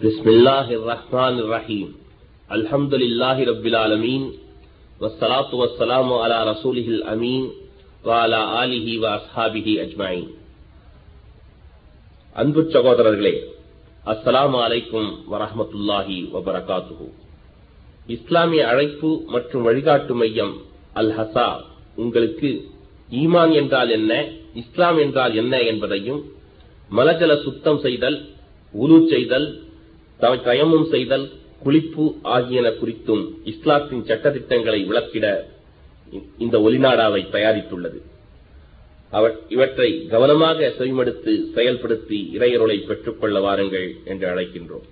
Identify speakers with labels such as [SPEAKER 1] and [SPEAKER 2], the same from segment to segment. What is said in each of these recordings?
[SPEAKER 1] بسم الله الرحمن الرحيم الحمد لله رب العالمين والصلاة والسلام على رسوله الأمين وعلى آله وأصحابه أجمعين அன்பு சகோதரர்களே அஸ்ஸலாமு அலைக்கும் வரஹமத்துல்லாஹி வபரகாத்துஹு இஸ்லாமிய அழைப்பு மற்றும் வழிகாட்டு மையம் அல் ஹசா உங்களுக்கு ஈமான் என்றால் என்ன இஸ்லாம் என்றால் என்ன என்பதையும் மலஜல சுத்தம் செய்தல் உலு செய்தல் தயமும் செய்தல் குளிப்பு ஆகியன குறித்தும் இஸ்லாத்தின் சட்டத்திட்டங்களை விளக்கிட இந்த ஒலிநாடாவை தயாரித்துள்ளது. இவற்றை கவனமாக செவிமடுத்து செயல்படுத்தி இறையருளை பெற்றுக்கொள்ள வாருங்கள் என்று அழைக்கின்றோம்.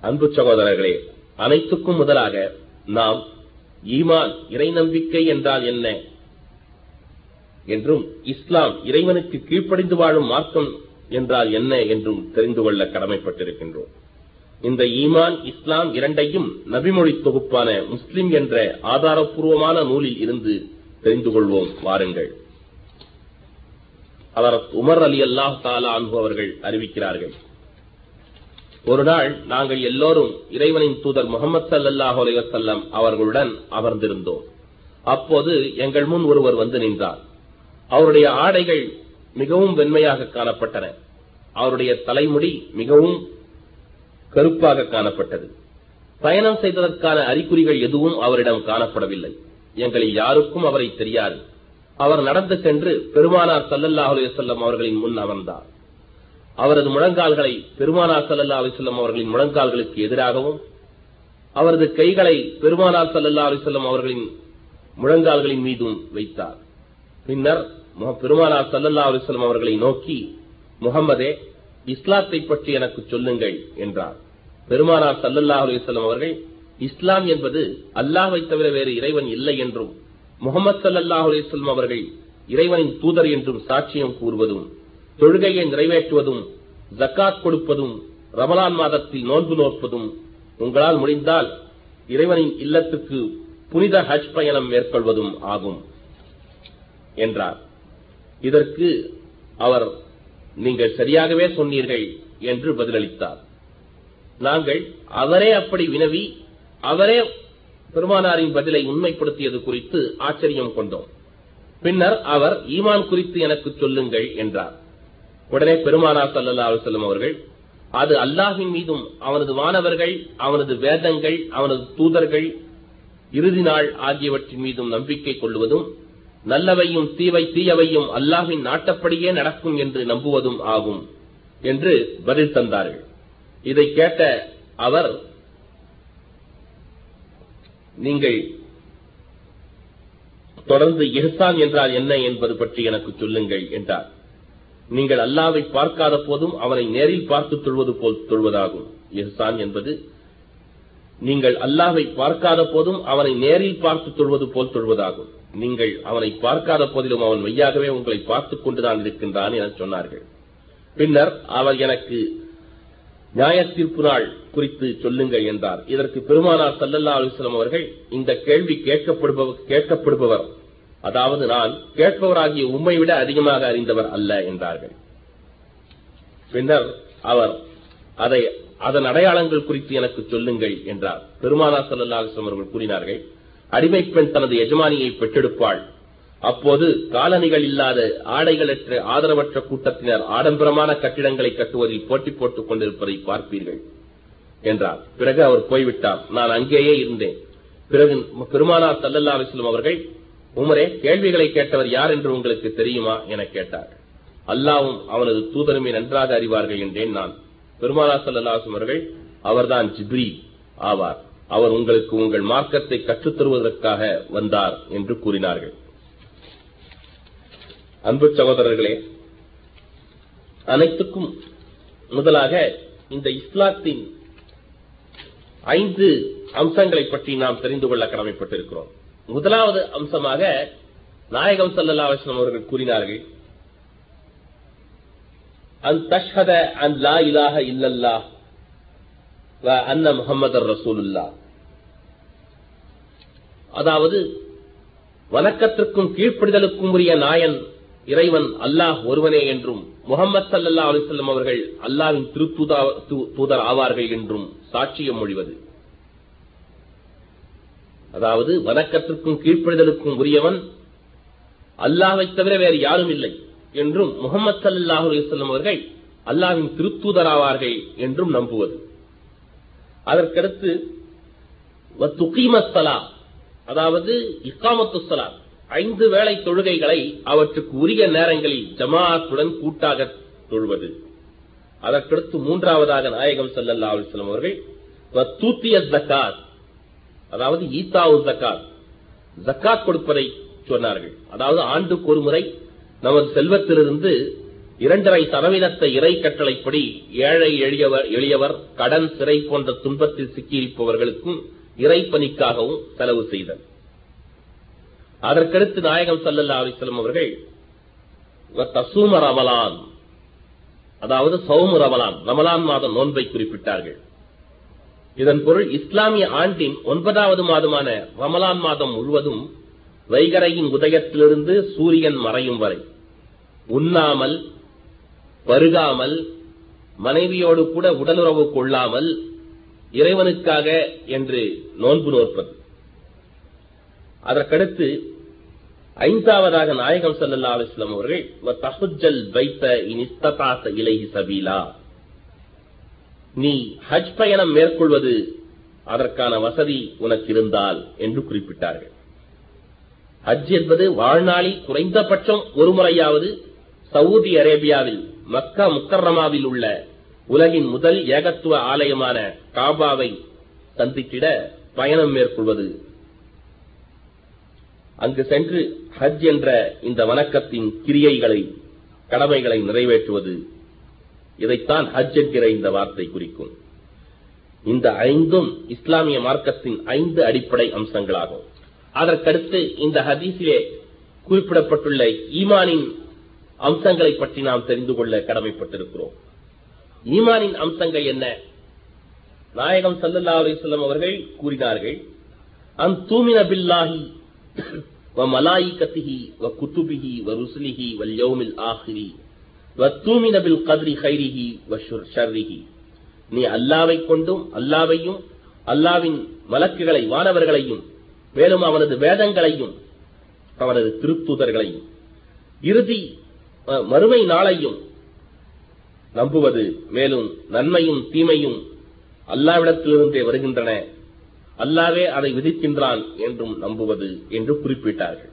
[SPEAKER 1] அன்பு சகோதரர்களே அனைத்துக்கும் முதலாக நாம் ஈமான் இறை நம்பிக்கை என்றால் என்ன? என்றும் இஸ்லாம் இறைவனுக்கு கீழ்ப்படிந்து வாழும் மார்க்கம் என்றால் என்ன? என்றும் தெரிந்து கொள்ள கடமைப்பட்டிருக்கின்றோம். இந்த ஈமான் இஸ்லாம் இரண்டையும் நபிமொழி தொகுப்பான முஸ்லிம் என்ற ஆதாரப்பூர்வமான நூலில் இருந்து தெரிந்து கொள்வோம். வாருங்கள். அவர் உமர் அலி அல்லாஹ் தாலா அன்பு அவர்கள் அறிவிக்கிறார்கள். ஒரு நாள் நாங்கள் எல்லோரும் இறைவனின் தூதர் முகமது சல்லாஹ் அலைவசல்லம் அவர்களுடன் அமர்ந்திருந்தோம். அப்போது எங்கள் முன் ஒருவர் வந்து நின்றார். அவருடைய ஆடைகள் மிகவும் வெண்மையாக காணப்பட்டன. அவருடைய தலைமுடி மிகவும் கருப்பாக காணப்பட்டது. பயணம் செய்ததற்கான அறிகுறிகள் எதுவும் அவரிடம் காணப்படவில்லை. எங்களில் யாருக்கும் அவரை தெரியாது. அவர் நடந்து சென்று பெருமானார் சல்லல்லா அலுவலம் அவர்களின் முன் அமர்ந்தார். அவரது முழங்கால்களை பெருமானார் சல்லல்லா அலுவலம் அவர்களின் முழங்கால்களுக்கு எதிராகவும் அவரது கைகளை பெருமானார் சல்லல்லா அலுவலம் அவர்களின் முழங்கால்களின் மீதும் வைத்தார். பின்னர் பெருமானார் சல்லல்லா அலுவலம் அவர்களை நோக்கி முகம்மதே இஸ்லாத்தை பற்றி எனக்கு சொல்லுங்கள் என்றார். பெருமானார் சல்லல்லா அலுவலம் அவர்கள் இஸ்லாம் என்பது அல்லாஹை தவிர வேறு இறைவன் இல்லை என்றும் முகமது சல்லாஹ் அலுவலம் அவர்கள் இறைவனின் தூதர் என்றும் சாட்சியம் கூறுவதும் தொழுகையை நிறைவேற்றுவதும் ஜக்காத் கொடுப்பதும் ரமலான் மாதத்தில் நோன்பு நோற்பதும் உங்களால் முடிந்தால் இறைவனின் இல்லத்துக்கு புனித ஹஜ் பயணம் மேற்கொள்வதும் ஆகும் என்றார். இதற்கு அவர் நீங்கள் சரியாகவே சொன்னீர்கள் என்று பதிலளித்தார். நாங்கள் அவரே அப்படி வினவி அவரே பெருமானாரின் பதிலை உண்மைப்படுத்தியது குறித்து ஆச்சரியம் கொண்டோம். பின்னர் அவர் ஈமான் குறித்து எனக்கு சொல்லுங்கள் என்றார். உடனே பெருமானார் சல்லா அலுவலம் அவர்கள் அது அல்லாஹின் மீதும் அவனது மாணவர்கள் அவனது வேதங்கள் அவனது தூதர்கள் இறுதி நாள் ஆகியவற்றின் மீதும் நம்பிக்கை கொள்வதும் நல்லவையும் தீவை தீயவையும் அல்லாஹின் நாட்டப்படியே நடக்கும் என்று நம்புவதும் ஆகும் என்று பதில் தந்தார்கள். இதை கேட்ட அவர் நீங்கள் தொடர்ந்து இஹ்சான் என்றால் என்ன என்பது பற்றி எனக்கு சொல்லுங்கள் என்றார். நீங்கள் அல்லாவை பார்க்காத போதும் அவனை நேரில் பார்த்து தொழுவது போல் தொழுவதாகும். இஹ்சான் என்பது நீங்கள் அல்லாவை பார்க்காத போதும் அவனை நேரில் பார்த்து தொழுவது போல் தொழுவதாகும். நீங்கள் அவனை பார்க்காத போதிலும் அவன் மெய்யாகவே உங்களை பார்த்துக் கொண்டுதான் இருக்கின்றான் என சொன்னார்கள். பின்னர் அவர் எனக்கு நியாய தீர்ப்பு நாள் குறித்து சொல்லுங்கள் என்றார். இதற்கு பெருமானார் சல்லல்லா அலுவலம் அவர்கள் இந்த கேள்வி கேட்கப்படுபவர் கேட்கப்படுபவர். அதாவது நான் கேட்பவராகிய உண்மை விட அதிகமாக அறிந்தவர் அல்ல என்றார்கள். பின்னர் அவர் அதை அதன் அடையாளங்கள் குறித்து எனக்கு சொல்லுங்கள் என்றார். பெருமானார் சல்லல்லா அலுவலம் அவர்கள் கூறினார்கள் அடிமை பெண் தனது எஜமானியை பெற்றெடுப்பாள். அப்போது காலணிகள் இல்லாத ஆடைகளற்ற ஆதரவற்ற கூட்டத்தினர் ஆடம்பரமான கட்டிடங்களை கட்டுவதில் போட்டி போட்டுக் கொண்டிருப்பதை பார்ப்பீர்கள் என்றார். பிறகு அவர் போய்விட்டார். நான் அங்கேயே இருந்தேன். பிறகு பெருமானார் சல்லல்லா அலிஸ்லம் அவர்கள் உமரே கேள்விகளை கேட்டவர் யார் என்று உங்களுக்கு தெரியுமா? என கேட்டார். அல்லாவும் அவனது தூதருமே நன்றாக அறிவார்கள் என்றேன் நான். பெருமானா சல்லல்லா அவர்கள் அவர்தான் ஜிப்ரி ஆவார். அவர் உங்களுக்கு உங்கள் மார்க்கத்தை கற்றுத் தருவதற்காக வந்தார் என்று கூறினார்கள். அன்பு சகோதரர்களே அனைத்துக்கும் முதலாக இந்த இஸ்லாத்தின் ஐந்து அம்சங்களை பற்றி நாம் தெரிந்து கொள்ள கடமைப்பட்டிருக்கிறோம். முதலாவது அம்சமாக நாயகம் சல்லா அலிஸ்லாம் அவர்கள் கூறினார்கள் அன் தஷ்ஹத அன் லா இலாக இல்லல்லா வ அன்ன முகமது ரசூலுல்லா அதாவது வணக்கத்திற்கும் கீழ்ப்படிதலுக்கும் உரிய நாயன் இறைவன் அல்லாஹ் ஒருவனே என்றும் முகமது சல்லா அலிசல்லம் அவர்கள் அல்லாவின் திருத்தூதர் ஆவார்கள் என்றும் சாட்சியம் மொழிவது அதாவது வணக்கத்திற்கும் கீழ்ப்படிதலுக்கும் உரியவன் அல்லாவை தவிர வேறு யாரும் இல்லை என்றும் முகமது சல்லாஹூ அலிசல்லம் அவர்கள் அல்லாவின் திருத்தூதராவார்கள் என்றும் நம்புவது. அதற்கடுத்து துகீமத்தலா அதாவது இக்காமத்து சலா ஐந்து வேளை தொழுகைகளை அவற்றுக்கு உரிய நேரங்களில் ஜமாஅத்துடன் கூட்டாக தொழுவது. அதற்கடுத்து மூன்றாவதாக நாயகம் ஸல்லல்லாஹு அலைஹி அவர்கள் தூத்திய ஜக்காத் அதாவது ஈத்தாவு ஜக்காத் ஜக்காத் கொடுப்பதை சொன்னார்கள். அதாவது ஆண்டுக்கு ஒரு முறை நமது செல்வத்திலிருந்து இரண்டரை சதவீதத்தை இறை கட்டளைப்படி ஏழை எளியவர் எளியவர் கடன் சிறை போன்ற துன்பத்தில் சிக்கியிருப்பவர்களுக்கும் இறைப்பணிக்காகவும் செலவு செய்தல் அதற்கடுத்து நாயகம் சல்லல்லா அலிஸ்லம் அவர்கள் தசூம ரமலான். அதாவது சௌமு ரமலான் ரமலான் மாதம் நோன்பை குறிப்பிட்டார்கள். இதன் பொருள் இஸ்லாமிய ஆண்டின் ஒன்பதாவது மாதமான ரமலான் மாதம் முழுவதும் வைகரையின் உதயத்திலிருந்து சூரியன் மறையும் வரை உண்ணாமல் பருகாமல் மனைவியோடு கூட உடலுறவு கொள்ளாமல் இறைவனுக்காக என்று நோன்பு நோற்பது. அதற்கடுத்து ஐந்தாவதாக நாயகம் சல்லா அலுவலம் அவர்கள் "வ தஹுஜ்ஜல் பைத்த சபீலா. நீ ஹஜ் பயணம் மேற்கொள்வது அதற்கான வசதி உனக்கு இருந்தால் என்று குறிப்பிட்டார்கள். ஹஜ் என்பது வாழ்நாளில் குறைந்தபட்சம் ஒரு முறையாவது சவுதி அரேபியாவில் மக்கா முக்கர்ரமாவில் உள்ள உலகின் முதல் ஏகத்துவ ஆலயமான காபாவை சந்தித்திட பயணம் மேற்கொள்வது. அங்கு சென்று ஹஜ் என்ற இந்த வணக்கத்தின் கிரியைகளை கடமைகளை நிறைவேற்றுவது. இதைத்தான் ஹஜ் என்கிற இந்த வார்த்தை குறிக்கும். இந்த ஐந்தும் இஸ்லாமிய மார்க்கத்தின் ஐந்து அடிப்படை அம்சங்களாகும். அதற்கடுத்து இந்த ஹதீஸிலே குறிப்பிடப்பட்டுள்ள ஈமானின் அம்சங்களை பற்றி நாம் தெரிந்து கொள்ள கடமைப்பட்டிருக்கிறோம். ஈமானின் அம்சங்கள் என்ன? நாயகம் சல்லல்லா அலிஸ்லம் அவர்கள் கூறினார்கள் அம் தூமின பில்லாஹி வ மலாயி கத்திஹி வ குத்துபிஹி வ ருசுலிஹி வல் யோமில் ஆஹிரி வ தூமின பில் கத்ரி ஹைரிஹி வ ஷர்ரிஹி. நீ அல்லாவை கொண்டும் அல்லாவையும் அல்லாவின் வழக்குகளை வானவர்களையும் மேலும் அவனது வேதங்களையும் அவனது திருத்துதர்களையும் இறுதி மறுமை நாளையும் நம்புவது மேலும் நன்மையும் தீமையும் அல்லாவிடத்திலிருந்தே வருகின்றன. அல்லாவே அதை விதிக்கின்றான் என்றும் நம்புவது என்று குறிப்பிட்டார்கள்.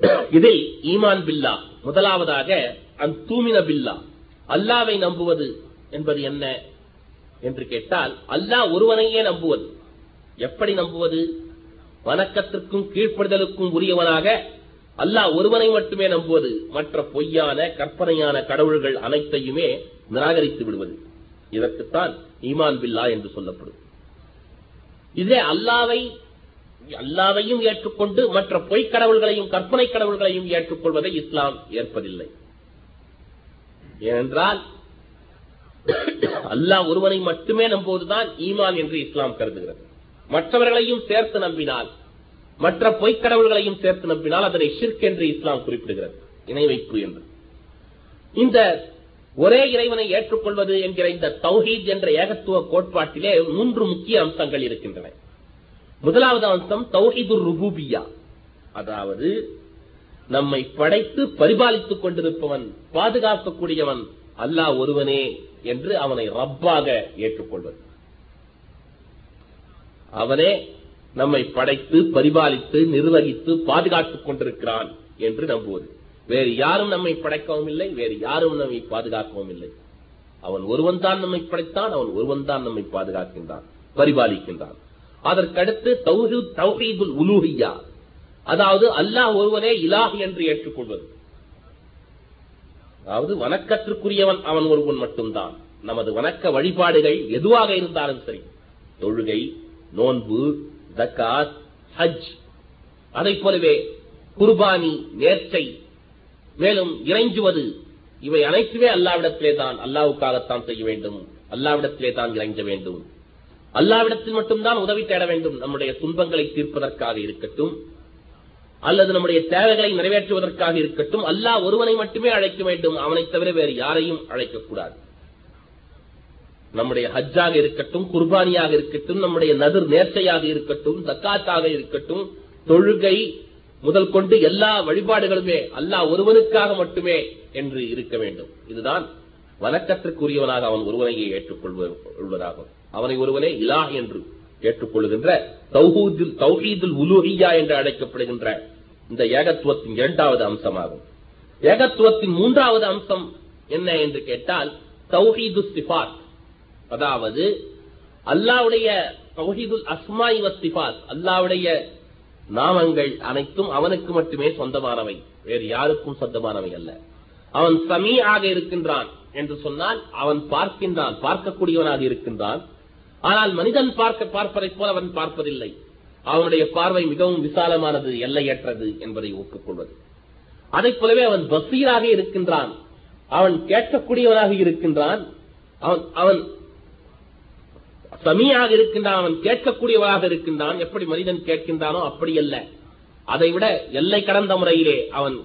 [SPEAKER 1] இதில் ஈமான் பில்லா. முதலாவதாக அந் தூமின பில்லா. அல்லாவை நம்புவது என்பது என்ன என்று கேட்டால் அல்லாஹ் ஒருவனையே நம்புவது. எப்படி நம்புவது? வணக்கத்திற்கும் கீழ்ப்படுதலுக்கும் உரியவனாக அல்லாஹ் ஒருவனை மட்டுமே நம்புவது மற்ற பொய்யான கற்பனையான கடவுள்கள் அனைத்தையுமே நிராகரித்து விடுவது. இதற்குத்தான் ஈமான் பில்லா என்று சொல்லப்படும். இதே அல்லாவை அல்லாவையும் ஏற்றுக்கொண்டு மற்ற பொய்க் கடவுள்களையும் கற்பனை கடவுள்களையும் ஏற்றுக்கொள்வதை இஸ்லாம் ஏற்பதில்லை. ஏனென்றால் அல்லாஹ் ஒருவனை மட்டுமே நம்புவதுதான் ஈமான் என்று இஸ்லாம் கருதுகிறது. மற்றவர்களையும் சேர்த்து நம்பினால் மற்ற பொய்க்கடவுள்களையும் சேர்த்து நம்பினால் அதனை ஷிர்க் என்று இஸ்லாம் குறிப்பிடுகிறது. இணை வைப்பு என்று. இந்த ஒரே இறைவனை ஏற்றுக்கொள்வது என்கிற இந்த தௌஹீத் என்ற ஏகத்துவ கோட்பாட்டிலே மூன்று முக்கிய அம்சங்கள் இருக்கின்றன. முதலாவது அம்சம் தௌஹீது ருபூபியா. அதாவது நம்மை படைத்து பரிபாலித்துக் கொண்டிருப்பவன் பாதுகாக்கக்கூடியவன் அல்லாஹ் ஒருவனே என்று அவனை ரப்பாக ஏற்றுக்கொள்வது. அவனே நம்மை படைத்து பரிபாலித்து நிர்வகித்து பாதுகாத்துக் கொண்டிருக்கிறான் என்று நம்புவது. வேறு யாரும் நம்மை படைக்கவும் இல்லை வேறு யாரும் நம்மை பாதுகாக்கவும் இல்லை. அவன் ஒருவன் தான் நம்மை படைத்தான் அவன் ஒருவன் தான் நம்மை பாதுகாக்கின்றான் பரிபாலிக்கின்றான். அதற்கடுத்து தௌஹீத் தௌஹீதுல் உலூஹியா. அதாவது அல்லாஹ் ஒருவனே இலாஹ் என்று ஏற்றுக்கொள்வது. அதாவது வணக்கத்திற்குரியவன் அவன் ஒருவன் மட்டும்தான். நமது வணக்க வழிபாடுகள் எதுவாக இருந்தாலும் சரி. தொழுகை நோன்பு ஜக்காத் ஹஜ் அதைப் போலவே குர்பானி நேர்ச்சை மேலும் இறைஞ்சுவது இவை அனைத்துமே அல்லாவிடத்திலே தான் அல்லாவுக்காகத்தான் செய்ய வேண்டும். அல்லாவிடத்திலே தான் இறைஞ்ச வேண்டும். அல்லாவிடத்தில் மட்டும்தான் உதவி தேட வேண்டும். நம்முடைய துன்பங்களை தீர்ப்பதற்காக இருக்கட்டும். அல்லது நம்முடைய தேவைகளை நிறைவேற்றுவதற்காக இருக்கட்டும். அல்லாஹ் ஒருவனை மட்டுமே அழைக்க வேண்டும். அவனை தவிர வேறு யாரையும் அழைக்கக்கூடாது. நம்முடைய ஹஜ்ஜாக இருக்கட்டும் குர்பானியாக இருக்கட்டும் நம்முடைய நதிர் நேர்ச்சையாக இருக்கட்டும் தக்காத்தாக இருக்கட்டும் தொழுகை முதல் கொண்டு எல்லா வழிபாடுகளுமே அல்லாஹ் ஒருவனுக்காக மட்டுமே என்று இருக்க வேண்டும். இதுதான் வணக்கத்திற்குரியவனாக அவன் ஒருவனையே ஏற்றுக்கொள்வதாகும் அவனை ஒருவனே இலா என்று ஏற்றுக்கொள்கின்ற தௌஹூதுல் தௌஹீதுல் உலூஹியா என்று அழைக்கப்படுகின்ற இந்த ஏகத்துவத்தின் இரண்டாவது அம்சமாகும். ஏகத்துவத்தின் மூன்றாவது அம்சம் என்ன என்று கேட்டால் தௌஹீது சிஃபாத். அதாவது அல்லாவுடைய தௌஹீதுல் அஸ்மாய் வஸ்திபாத் அல்லாவுடைய நாமங்கள் அனைத்தும் அவனுக்கு மட்டுமே சொந்தமானவை. வேறு யாருக்கும் சொந்தமானவை அல்ல. அவன் சமீ ஆக இருக்கின்றான் என்று சொன்னால் அவன் பார்க்கின்றான் பார்க்கக்கூடியவனாக இருக்கின்றான். ஆனால் மனிதன் பார்க்க பார்ப்பதைப் போல அவன் பார்ப்பதில்லை. அவனுடைய பார்வை மிகவும் விசாலமானது எல்லையற்றது என்பதை ஒப்புக்கொள்வது. அதைப் போலவே அவன் பசீராக இருக்கின்றான். அவன் கேட்கக்கூடியவனாக இருக்கின்றான். அவன் அவன் சமியாக இருக்கின்றான் அவன் கேட்கக்கூடியவனாக இருக்கின்றான். எப்படி மனிதன் கேட்கின்றானோ அப்படி அல்ல. அதைவிட எல்லை கடந்த முறையிலே அவன்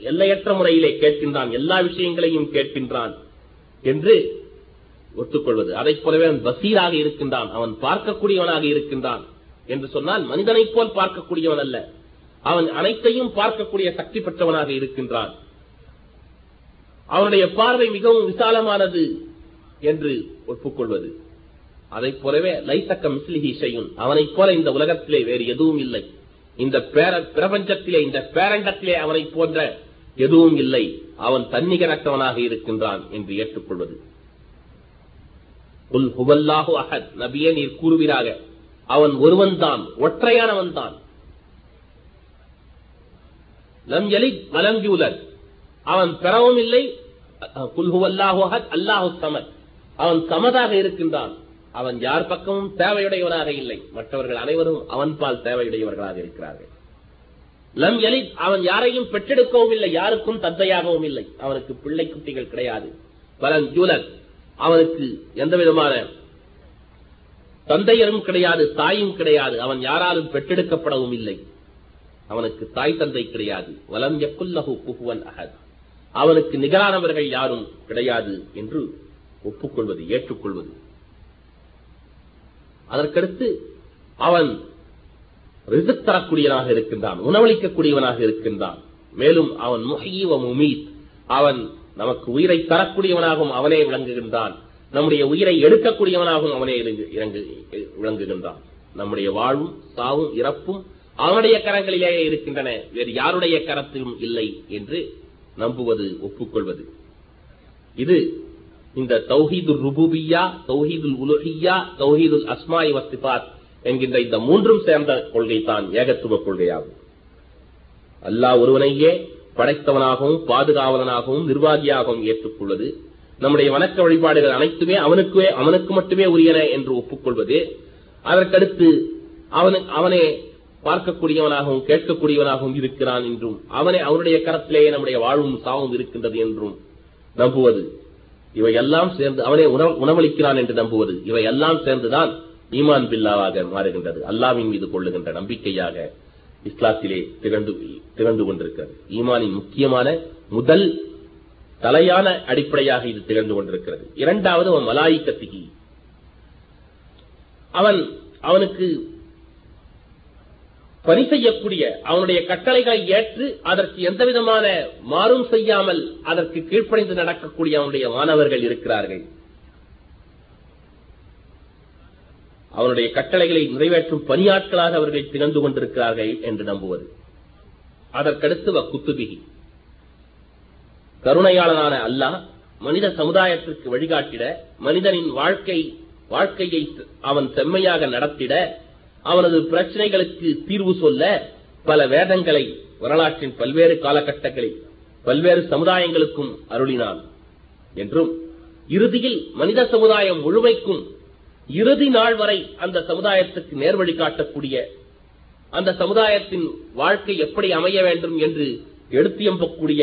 [SPEAKER 1] எல்லையற்ற முறையிலே கேட்கின்றான். எல்லா விஷயங்களையும் கேட்கின்றான் என்று ஒத்துக்கொள்வது. அதைப் போலவே அவன் பசீராக இருக்கின்றான். அவன் பார்க்கக்கூடியவனாக இருக்கின்றான் என்று சொன்னால் மனிதனைப் போல் பார்க்கக்கூடியவன் அல்ல. அவன் அனைத்தையும் பார்க்கக்கூடிய சக்தி பெற்றவனாக இருக்கின்றான். அவனுடைய பார்வை மிகவும் விசாலமானது என்று ஒப்புக்கொள்வது. அதைப் போலவே லைசக்க மிஸ்லிஹி செய்யும் அவனைப் போல இந்த உலகத்திலே வேறு எதுவும் இல்லை. இந்த பிரபஞ்சத்திலே இந்த பேரண்டத்திலே அவனை போன்ற எதுவும் இல்லை. அவன் தன்னிகரற்றவனாக இருக்கின்றான் என்று ஏற்றுக்கொள்வது. உல் ஹுவல்லாஹு அஹத். நபியே நீர் கூறுவீராக. அவன் ஒருவன் தான் ஒற்றையானவன் தான் லம் எலி வலம் அவன் பெறவும் இல்லை. குல்ஹுவல்லாஹு அஹத் அல்லாஹு சமத். அவன் சமதாக இருக்கின்றான். அவன் யார் பக்கமும் தேவையுடையவனாக இல்லை. மற்றவர்கள் அனைவரும் அவன் பால் தேவையுடையவர்களாக இருக்கிறார்கள். லம் எலி அவன் யாரையும் பெற்றெடுக்கவும் இல்லை யாருக்கும் தந்தையாகவும் இல்லை. அவனுக்கு பிள்ளை குட்டிகள் கிடையாது. பலன் ஜூலத் அவனுக்கு எந்த விதமான தந்தையரும் கிடையாது தாயும் கிடையாது. அவன் யாராலும் பெற்றெடுக்கப்படவும் இல்லை. அவனுக்கு தாய் தந்தை கிடையாது. வலம் எக்குல்லகு புகுவன் அகத் அவனுக்கு நிகரானவர்கள் யாரும் கிடையாது என்று ஒப்புக்கொள்வது ஏற்றுக்கொள்வது. அதற்கடுத்து அவன் ரிசுக் தரக்கூடியவனாக இருக்கின்றான் உணவளிக்கக்கூடியவனாக இருக்கின்றான். மேலும் அவன் முஹீவ முமீத். அவன் நமக்கு உயிரை தரக்கூடியவனாகவும் அவனே விளங்குகின்றான். நம்முடைய உயிரை எடுக்கக்கூடியவனாகவும் அவனே விளங்குகின்றான். நம்முடைய வாழ்வும் சாவும் இறப்பும் அவனுடைய கரங்களிலேயே இருக்கின்றன. வேறு யாருடைய கரத்திலும் இல்லை என்று நம்புவது ஒப்புக்கொள்வது. இது இந்த தௌஹீதுல் ருபூபியா தௌஹீதுல் உலுஹியா தௌஹீதுல் அஸ்மாய் வஸ்திபாத் என்கின்ற இந்த மூன்றும் சேர்ந்த கொள்கை தான் ஏகத்துவ கொள்கையாகும். அல்லாஹ் ஒருவனையே படைத்தவனாகவும் பாதுகாவலனாகவும் நிர்வாகியாகவும் ஏற்றுக்கொள்வது நம்முடைய வணக்க வழிபாடுகள் அனைத்துமே அவனுக்கு அவனுக்கு மட்டுமே உரியன என்று ஒப்புக்கொள்வது அதற்கடுத்து அவனு அவனே பார்க்கக்கூடியவனாகவும் கேட்கக்கூடியவனாகவும் இருக்கிறான் என்றும் அவனே அவனுடைய கரத்திலேயே நம்முடைய வாழ்வும் சாவும் இருக்கின்றது என்றும் நம்புவது. இவை எல்லாம் சேர்ந்து அவனே உணவளிக்கிறான் என்று நம்புவது. இவை எல்லாம் சேர்ந்துதான் ஈமான் பில்லாவாக மாறுகின்றது. அல்லாவின் மீது கொள்ளுகின்ற நம்பிக்கையாக இஸ்லாத்திலே திகழ்ந்து திகழ்ந்து கொண்டிருக்கிறது. ஈமானின் முக்கியமான முதல் தலையான அடிப்படையாக இது திகழ்ந்து கொண்டிருக்கிறது. இரண்டாவது அவன் மலாய்க்கத்திகி. அவன் அவனுக்கு பணி செய்யக்கூடிய அவனுடைய கட்டளைகளை ஏற்று அதற்கு எந்த விதமான மாறும் செய்யாமல் அதற்கு கீழ்ப்பணிந்து நடக்கக்கூடிய அவனுடைய மாணவர்கள் இருக்கிறார்கள். அவனுடைய கட்டளைகளை நிறைவேற்றும் பணியாட்களாக அவர்கள் திகழ்ந்து கொண்டிருக்கிறார்கள் என்று நம்புவது. அதற்கடுத்து குத்துபிகி கருணையாளனான அல்லாஹ் மனித சமுதாயத்திற்கு வழிகாட்டிட மனிதனின் வாழ்க்கை வாழ்க்கையை அவன் செம்மையாக நடத்திட அவனது பிரச்சனைகளுக்கு தீர்வு சொல்ல பல வேதங்களை வரலாற்றின் பல்வேறு காலகட்டங்களில் பல்வேறு சமுதாயங்களுக்கும் அருளினான் என்றும் இறுதியில் மனித சமுதாயம் முழுமைக்கும் இறுதி நாள் வரை அந்த சமுதாயத்துக்கு நேர்வழி காட்டக்கூடிய அந்த சமுதாயத்தின் வாழ்க்கை எப்படி அமைய வேண்டும் என்று எடுத்தியம்பக்கூடிய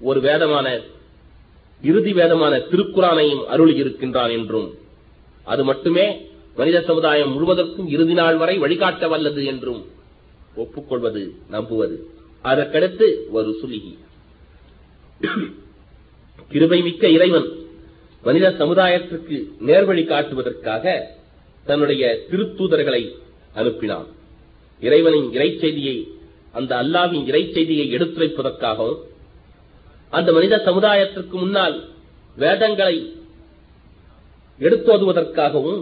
[SPEAKER 1] ஒரு வேதமான இறுதி வேதமான திருக்குறானையும் அருள் இருக்கின்றான் என்றும். அது மட்டுமே மனித சமுதாயம் முழுவதற்கும் இறுதி நாள் வரை வழிகாட்ட வல்லது என்றும் ஒப்புக்கொள்வது நம்புவது. அதற்கடுத்து ஒரு சுலிகி. கிருபை மிக்க இறைவன் மனித சமுதாயத்திற்கு நேர்வழி காட்டுவதற்காக தன்னுடைய திருத்தூதர்களை அனுப்பினான். இறைவனின் இறை செய்தியை அந்த அல்லாவின் இறை செய்தியை எடுத்துரைப்பதற்காகவும் அந்த மனித சமுதாயத்திற்கு முன்னால் வேதங்களை எடுத்தோதுவதற்காகவும்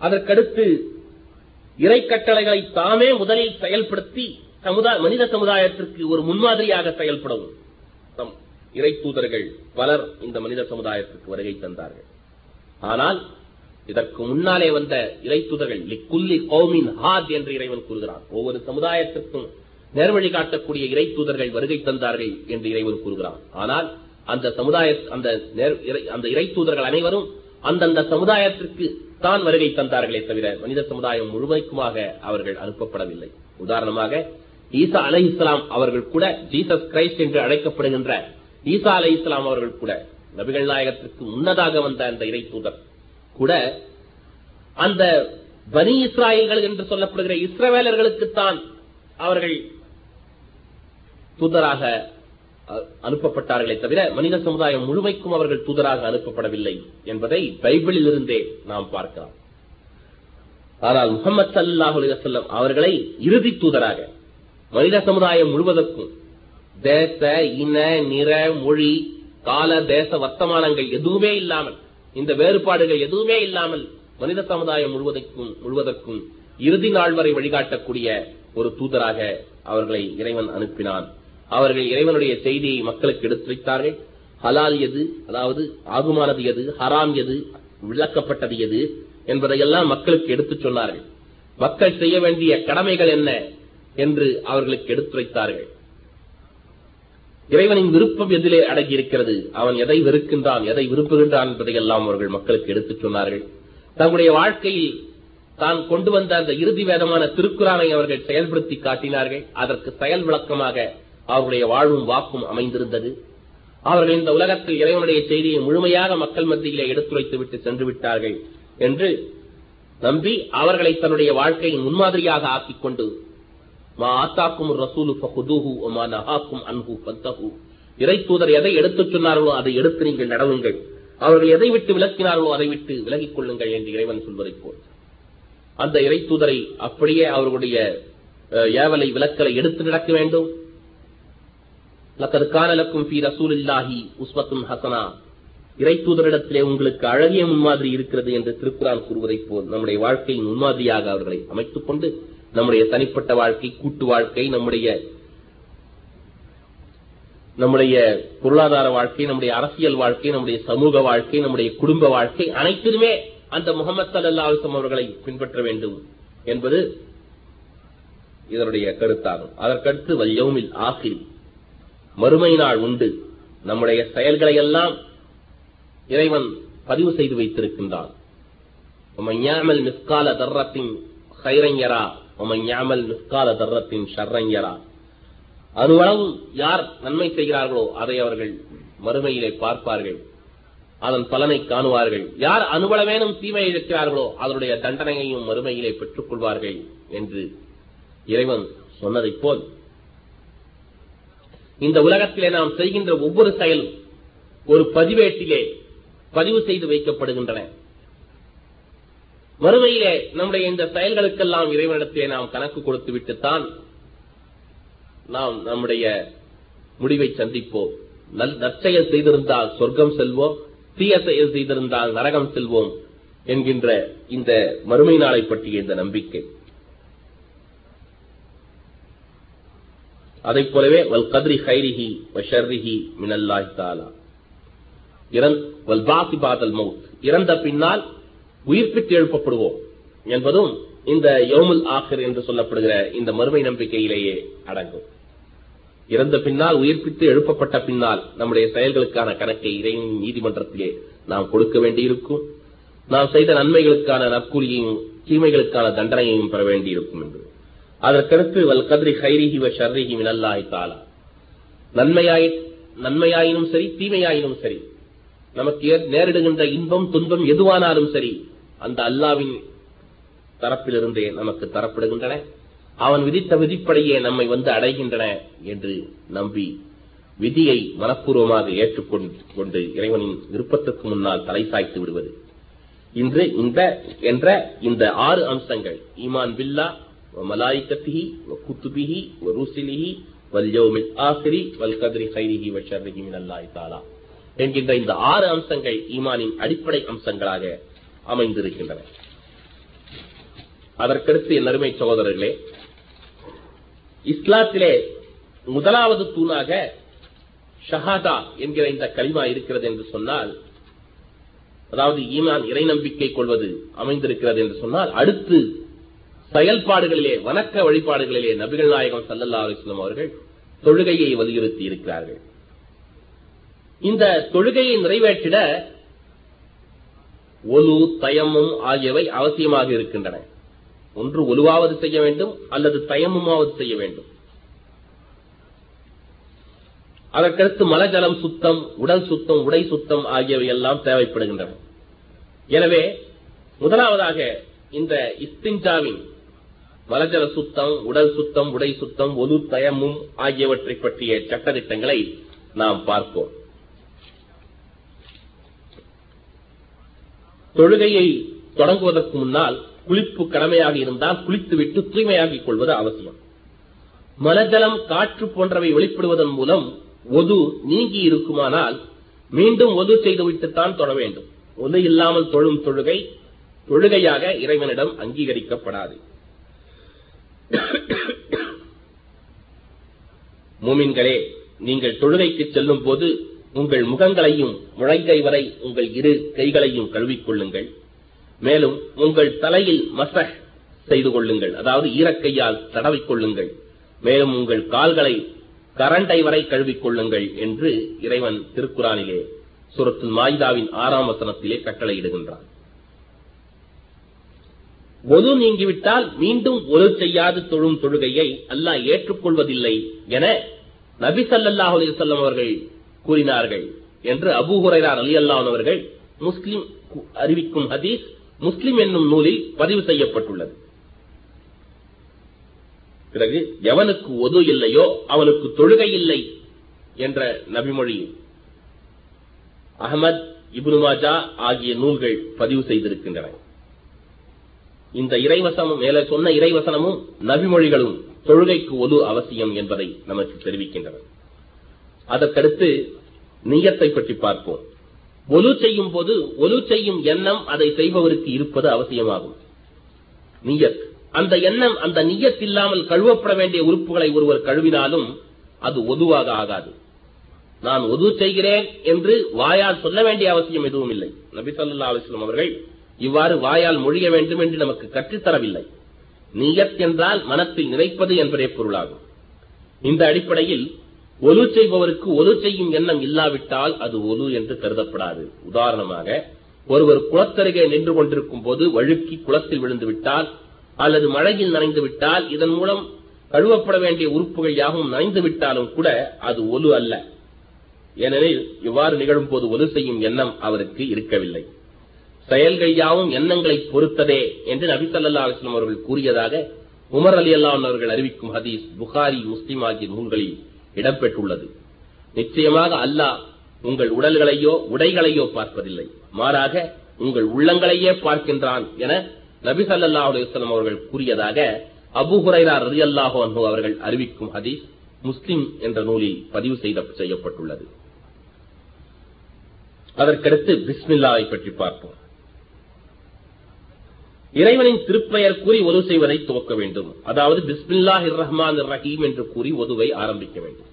[SPEAKER 1] அதற்கடுத்து இறை கட்டளைகளை தாமே முதலில் செயல்படுத்தி சமுதாய மனித சமுதாயத்திற்கு ஒரு முன்மாதிரியாக செயல்படவும் தம் இறை தூதர்கள் பலர் இந்த மனித சமுதாயத்திற்கு வருகை தந்தார்கள். ஆனால் இதற்கு முன்னாலே வந்த இறை தூதர்கள் லிக்குல்லி கௌமின் ஹாத் என்று இறைவன் கூறுகிறான். ஒவ்வொரு சமுதாயத்திற்கும் நேர்வழி காட்டக்கூடிய இறை தூதர்கள் வருகை தந்தார்கள் என்று இறைவன் கூறுகிறான். ஆனால் அந்த சமுதாய அந்த நேர்- இறை- அந்த இறை தூதர்கள் அனைவரும் அந்தந்த சமுதாயத்திற்கு தான் வருகை தந்தார்களே தவிர மனித சமுதாயம் முழுமைக்குமாக அவர்கள் அனுப்பப்படவில்லை. உதாரணமாக ஈசா அலை இஸ்லாம் அவர்கள் கூட ஜீசஸ் கிரைஸ்ட் என்று அழைக்கப்படுகின்ற ஈசா அலை இஸ்லாம் அவர்கள் கூட நபிகள் நாயகத்திற்கு முன்னதாக வந்த அந்த இறை தூதர் கூட அந்த பனி இஸ்ராயல்கள் என்று சொல்லப்படுகிற இஸ்ரவேலர்களுக்குத்தான் அவர்கள் தூதராக அனுப்பப்பட்டார்களே தவிர மனித சமுதாயம் முழுமைக்கும் அவர்கள் தூதராக அனுப்பப்படவில்லை என்பதை பைபிளில் இருந்தே நாம் பார்க்கலாம். ஆனால் முகமது சல்லாஹ் அலிவசல்லம் அவர்களை இறுதி தூதராக மனித சமுதாயம் முழுவதற்கும் தேச இன நிற மொழி கால தேச வர்த்தமானங்கள் எதுவுமே இல்லாமல் இந்த வேறுபாடுகள் எதுவுமே இல்லாமல் மனித சமுதாயம் முழுவதற்கும் முழுவதற்கும் இறுதி நாள் வரை வழிகாட்டக்கூடிய ஒரு தூதராக அவர்களை இறைவன் அனுப்பினான். அவர்கள் இறைவனுடைய செய்தியை மக்களுக்கு எடுத்துரைத்தார்கள் ஹலால் எது? அதாவது ஆகுமானது எது? ஹராம் எது? விளக்கப்பட்டது எது? என்பதையெல்லாம் மக்களுக்கு எடுத்துச் சொன்னார்கள். மக்கள் செய்ய வேண்டிய கடமைகள் என்ன? என்று அவர்களுக்கு எடுத்துரைத்தார்கள் இறைவனின் விருப்பம் எதிலே அடங்கி இருக்கிறது அவன் எதை வெறுக்கின்றான் எதை விரும்புகின்றான் என்பதையெல்லாம் அவர்கள் மக்களுக்கு எடுத்துச் சொன்னார்கள். தங்களுடைய வாழ்க்கையில் தான் கொண்டு வந்த அந்த இறுதி வேதமான திருக்குறானை அவர்கள் செயல்படுத்தி காட்டினார்கள். அதற்கு செயல் விளக்கமாக அவர்களுடைய வாழ்வும் வாக்கும் அமைந்திருந்தது. அவர்கள் இந்த உலகத்தில் இறைவனுடைய செய்தியை முழுமையாக மக்கள் மத்தியிலே எடுத்துரைத்து விட்டு சென்று விட்டார்கள் என்று நம்பி அவர்களை தன்னுடைய வாழ்க்கையின் முன்மாதிரியாக ஆக்கிக் கொண்டு மா ஆத்தாக்கும் ரசூலு ஃபகுதூஹு நஹாக்கும் அன்ஹு இறை தூதர் எதை எடுத்துச் சொன்னார்களோ அதை எடுத்து நீங்கள் நடவுங்கள். அவர்கள் எதை விட்டு விலக்கினார்களோ அதை விட்டு விலகிக் கொள்ளுங்கள் என்று இறைவன் சொல்வதைப் போல். அந்த இறை தூதரை அப்படியே அவர்களுடைய ஏவலை விலக்கலை எடுத்து நடக்க வேண்டும். லக்கது பி ரசூல் இல்லாஹி உஸ்வத்துன் ஹசனா. இறை தூதரிடத்திலே உங்களுக்கு அழகிய முன்மாதிரி இருக்கிறது என்று திருக்குறான் கூறுவதைப் போல் நம்முடைய வாழ்க்கையின் முன்மாதிரியாக அவர்களை அமைத்துக் கொண்டு நம்முடைய தனிப்பட்ட வாழ்க்கை கூட்டு வாழ்க்கை நம்முடைய நம்முடைய பொருளாதார வாழ்க்கை நம்முடைய அரசியல் வாழ்க்கை நம்முடைய சமூக வாழ்க்கை நம்முடைய குடும்ப வாழ்க்கை அனைத்திலுமே அந்த முகமது சல்லா அலுவலம் அவர்களை பின்பற்ற வேண்டும் என்பது இதனுடைய கருத்தாகும். அதற்கடுத்து வல்யோமில் ஆசிரி மறுமை நாள் உண்டு. நம்முடைய செயல்களை எல்லாம் இறைவன் பதிவு செய்து வைத்திருக்கின்றான். ஞாமல் மிஸ்கால தர்றத்தின் ஹைரங்கரா ஞாமல் யார் நன்மை செய்கிறார்களோ அதை அவர்கள் மறுமையிலே பார்ப்பார்கள். அதன் பலனை காணுவார்கள். யார் அனுபலமேனும் தீமை இழக்கிறார்களோ அதனுடைய தண்டனையையும் மறுமையிலே பெற்றுக் கொள்வார்கள் என்று இறைவன் சொன்னதைப் போல் இந்த உலகத்திலே நாம் செய்கின்ற ஒவ்வொரு செயலும் ஒரு பதிவேட்டிலே பதிவு செய்து வைக்கப்படுகின்றன. மறுமையிலே நம்முடைய இந்த செயல்களுக்கெல்லாம் இறைவனிடத்திலே நாம் கணக்கு கொடுத்து விட்டுத்தான் நாம் நம்முடைய முடிவை சந்திப்போம். நல் நற்செயல் செய்திருந்தால் சொர்க்கம் செல்வோம் தீய செயல் செய்திருந்தால் நரகம் செல்வோம் என்கின்ற இந்த மறுமை நாளை பற்றிய இந்த நம்பிக்கை. அதைப் போலவே வல் கதிரி ஹைரிஹி வஷர்ரிஹி மினல்லாஹி தாலா இறந் வல் பாசி பாதல் மவுத் இறந்த பின்னால் உயிர்ப்பித்து எழுப்பப்படுவோம் என்பதும் இந்த யோமுல் ஆஹிர் என்று சொல்லப்படுகிற இந்த மறுமை நம்பிக்கையிலேயே அடங்கும். இறந்த பின்னால் உயிர்ப்பித்து எழுப்பப்பட்ட பின்னால் நம்முடைய செயல்களுக்கான கணக்கை இறைவன் நீதிமன்றத்திலே நாம் கொடுக்க வேண்டியிருக்கும். நாம் செய்த நன்மைகளுக்கான நற்கூலியையும் தீமைகளுக்கான தண்டனையையும் பெற வேண்டியிருக்கும் என்று அதற்கடுத்து வல் கதிரி ஹைரிஹி வ ஷர்ரிஹி மினல்லாஹி தாலா நன்மையாய் நன்மையாயினும் சரி தீமையாயினும் சரி நமக்கு நேரிடுகின்ற இன்பம் துன்பம் எதுவானாலும் சரி அந்த அல்லாவின் தரப்பிலிருந்தே நமக்கு தரப்படுகின்றன. அவன் விதித்த விதிப்படியே நம்மை வந்து அடைகின்றன என்று நம்பி விதியை மனப்பூர்வமாக ஏற்றுக்கொண்டு இறைவனின் விருப்பத்துக்கு முன்னால் தலை சாய்த்து விடுவது. இன்று இந்த என்ற இந்த ஆறு அம்சங்கள் ஈமான் பில்லா وملائكته وكتبه ورسله واليوم الآخر والقدر خيره وشره من الله تعالى என்கின்ற இந்த ஆறு அம்சங்கள் ஈமானின் அடிப்படை அம்சங்களாக அமைந்திருக்கின்றன. அதற்கடுத்து என் அருமை சகோதரர்களே இஸ்லாத்திலே முதலாவது தூணாக ஷஹாதா என்கிற இந்த களிமா இருக்கிறது என்று சொன்னால் அதாவது ஈமான் இறை நம்பிக்கை கொள்வது அமைந்திருக்கிறது என்று சொன்னால் அடுத்து செயல்பாடுகளிலே வணக்க வழிபாடுகளிலே நபிகள் நாயகம் சல்லல்லா அலிஸ்லாம் அவர்கள் தொழுகையை வலியுறுத்தி இருக்கிறார்கள். இந்த தொழுகையை நிறைவேற்றிட ஒலு தயமும் ஆகியவை அவசியமாக இருக்கின்றன. ஒன்று ஒலுவாவது செய்ய வேண்டும் அல்லது தயமுமாவது செய்ய வேண்டும். அதற்கடுத்து மலஜலம் சுத்தம் உடல் சுத்தம் உடை சுத்தம் ஆகியவை எல்லாம் தேவைப்படுகின்றன. எனவே முதலாவதாக இந்த இஸ்திஞ்சாவின் மலஜல சுத்தம் உடல் சுத்தம் உடை சுத்தம் ஒலு தயமும் ஆகியவற்றை பற்றிய சட்டத்திட்டங்களை நாம் பார்ப்போம். தொழுகையை தொடங்குவதற்கு முன்னால் குளிப்பு கடமையாக இருந்தால் குளித்துவிட்டு தூய்மையாகிக் கொள்வது அவசியம். மலஜலம் காற்று போன்றவை வெளிப்படுவதன் மூலம் ஒது நீங்கி இருக்குமானால் மீண்டும் ஒது செய்துவிட்டுத்தான் தொட வேண்டும். ஒது இல்லாமல் தொழும் தொழுகை தொழுகையாக இறைவனிடம் அங்கீகரிக்கப்படாது. மூமின்களே நீங்கள் தொழுகைக்கு செல்லும் போது உங்கள் முகங்களையும் முழங்கை வரை உங்கள் இரு கைகளையும் கழுவிக்கொள்ளுங்கள் மேலும் உங்கள் தலையில் மசக் செய்து கொள்ளுங்கள். அதாவது ஈரக்கையால் தடவிக் கொள்ளுங்கள். மேலும் உங்கள் கால்களை கரண்டை வரை கழுவிக் கொள்ளுங்கள் என்று இறைவன் திருக்குறானிலே சுரத்து மாய்தாவின் ஆறாம் வசனத்திலே கட்டளையிடுகின்றான். ஒது நீங்கிவிட்டால் மீண்டும் ஒரு செய்யாது தொழும் தொழுகையை அல்லாஹ் ஏற்றுக்கொள்வதில்லை என நபி சல்லாஹ் அலிசல்லம் அவர்கள் கூறினார்கள் என்று அபு ஹுரைரார் அலி அல்லாஹ் அவர்கள் முஸ்லிம் அறிவிக்கும் ஹதீஸ் முஸ்லிம் என்னும் நூலில் பதிவு செய்யப்பட்டுள்ளது. பிறகு எவனுக்கு ஒது இல்லையோ அவனுக்கு தொழுகை இல்லை என்ற நபிமொழி அகமத் இபுனுமாஜா ஆகிய நூல்கள் பதிவு செய்திருக்கின்றன. இந்த இறைவசமும் மேலே சொன்ன இறைவசனமும் நபிமொழிகளும் தொழுகைக்கு ஒது அவசியம் என்பதை நமக்கு தெரிவிக்கின்றன. அதற்கடுத்து நீயத்தை பற்றி பார்ப்போம். ஒலு செய்யும் போது ஒலு செய்யும் எண்ணம் அதை செய்பவருக்கு இருப்பது அவசியமாகும். நீயத். அந்த எண்ணம் அந்த நீயத் இல்லாமல் கழுவப்பட வேண்டிய உறுப்புகளை ஒருவர் கழுவினாலும் அது ஒதுவாக ஆகாது. நான் ஒது செய்கிறேன் என்று வாயால் சொல்ல வேண்டிய அவசியம் எதுவும் இல்லை. நபி சொல்லா அலுவலம் அவர்கள் இவ்வாறு வாயால் மொழிய வேண்டும் என்று நமக்கு கற்றுத்தரவில்லை நீயத் என்றால் மனத்தில் நினைப்பது என்பதே பொருளாகும். இந்த அடிப்படையில் ஒலு செய்பவருக்கு ஒலு செய்யும் எண்ணம் இல்லாவிட்டால் அது ஒலு என்று கருதப்படாது. உதாரணமாக ஒருவர் குளத்தருகே நின்று கொண்டிருக்கும் போது வழுக்கி குளத்தில் விழுந்து விட்டால் அல்லது மழையில் நனைந்து விட்டால் இதன் மூலம் கழுவப்பட வேண்டிய உறுப்புகள் யாவும் நனைந்து விட்டாலும் கூட அது ஒலு அல்ல. ஏனெனில் இவ்வாறு நிகழும் போது ஒலு செய்யும் எண்ணம் அவருக்கு இருக்கவில்லை. செயல்கள் யாவும் எண்ணங்களை பொறுத்ததே என்று நபி சல்லா அலிஸ்லாம் அவர்கள் கூறியதாக உமர் அலி அல்லான் அவர்கள் அறிவிக்கும் ஹதீஸ் புகாரி முஸ்லீம் ஆகிய நூல்களில் இடம்பெற்றுள்ளது. நிச்சயமாக அல்லாஹ் உங்கள் உடல்களையோ உடைகளையோ பார்ப்பதில்லை. மாறாக உங்கள் உள்ளங்களையே பார்க்கின்றான் என நபி சல்லா அலுவலம் அவர்கள் கூறியதாக அபு ஹுரைரா ரதி அல்லாஹோ அவர்கள் அறிவிக்கும் ஹதீஸ் முஸ்லிம் என்ற நூலில் பதிவு செய்த செய்யப்பட்டுள்ளது. அதற்கடுத்து பிஸ்மில்லாவை பற்றி பார்ப்போம். இறைவனின் திருப்பெயர் கூறி ஒது செய்வதை துவக்க வேண்டும். அதாவது பிஸ்மில்லாஹ் ரஹ்மான் ரஹீம் என்று கூறி ஒதுவை ஆரம்பிக்க வேண்டும்.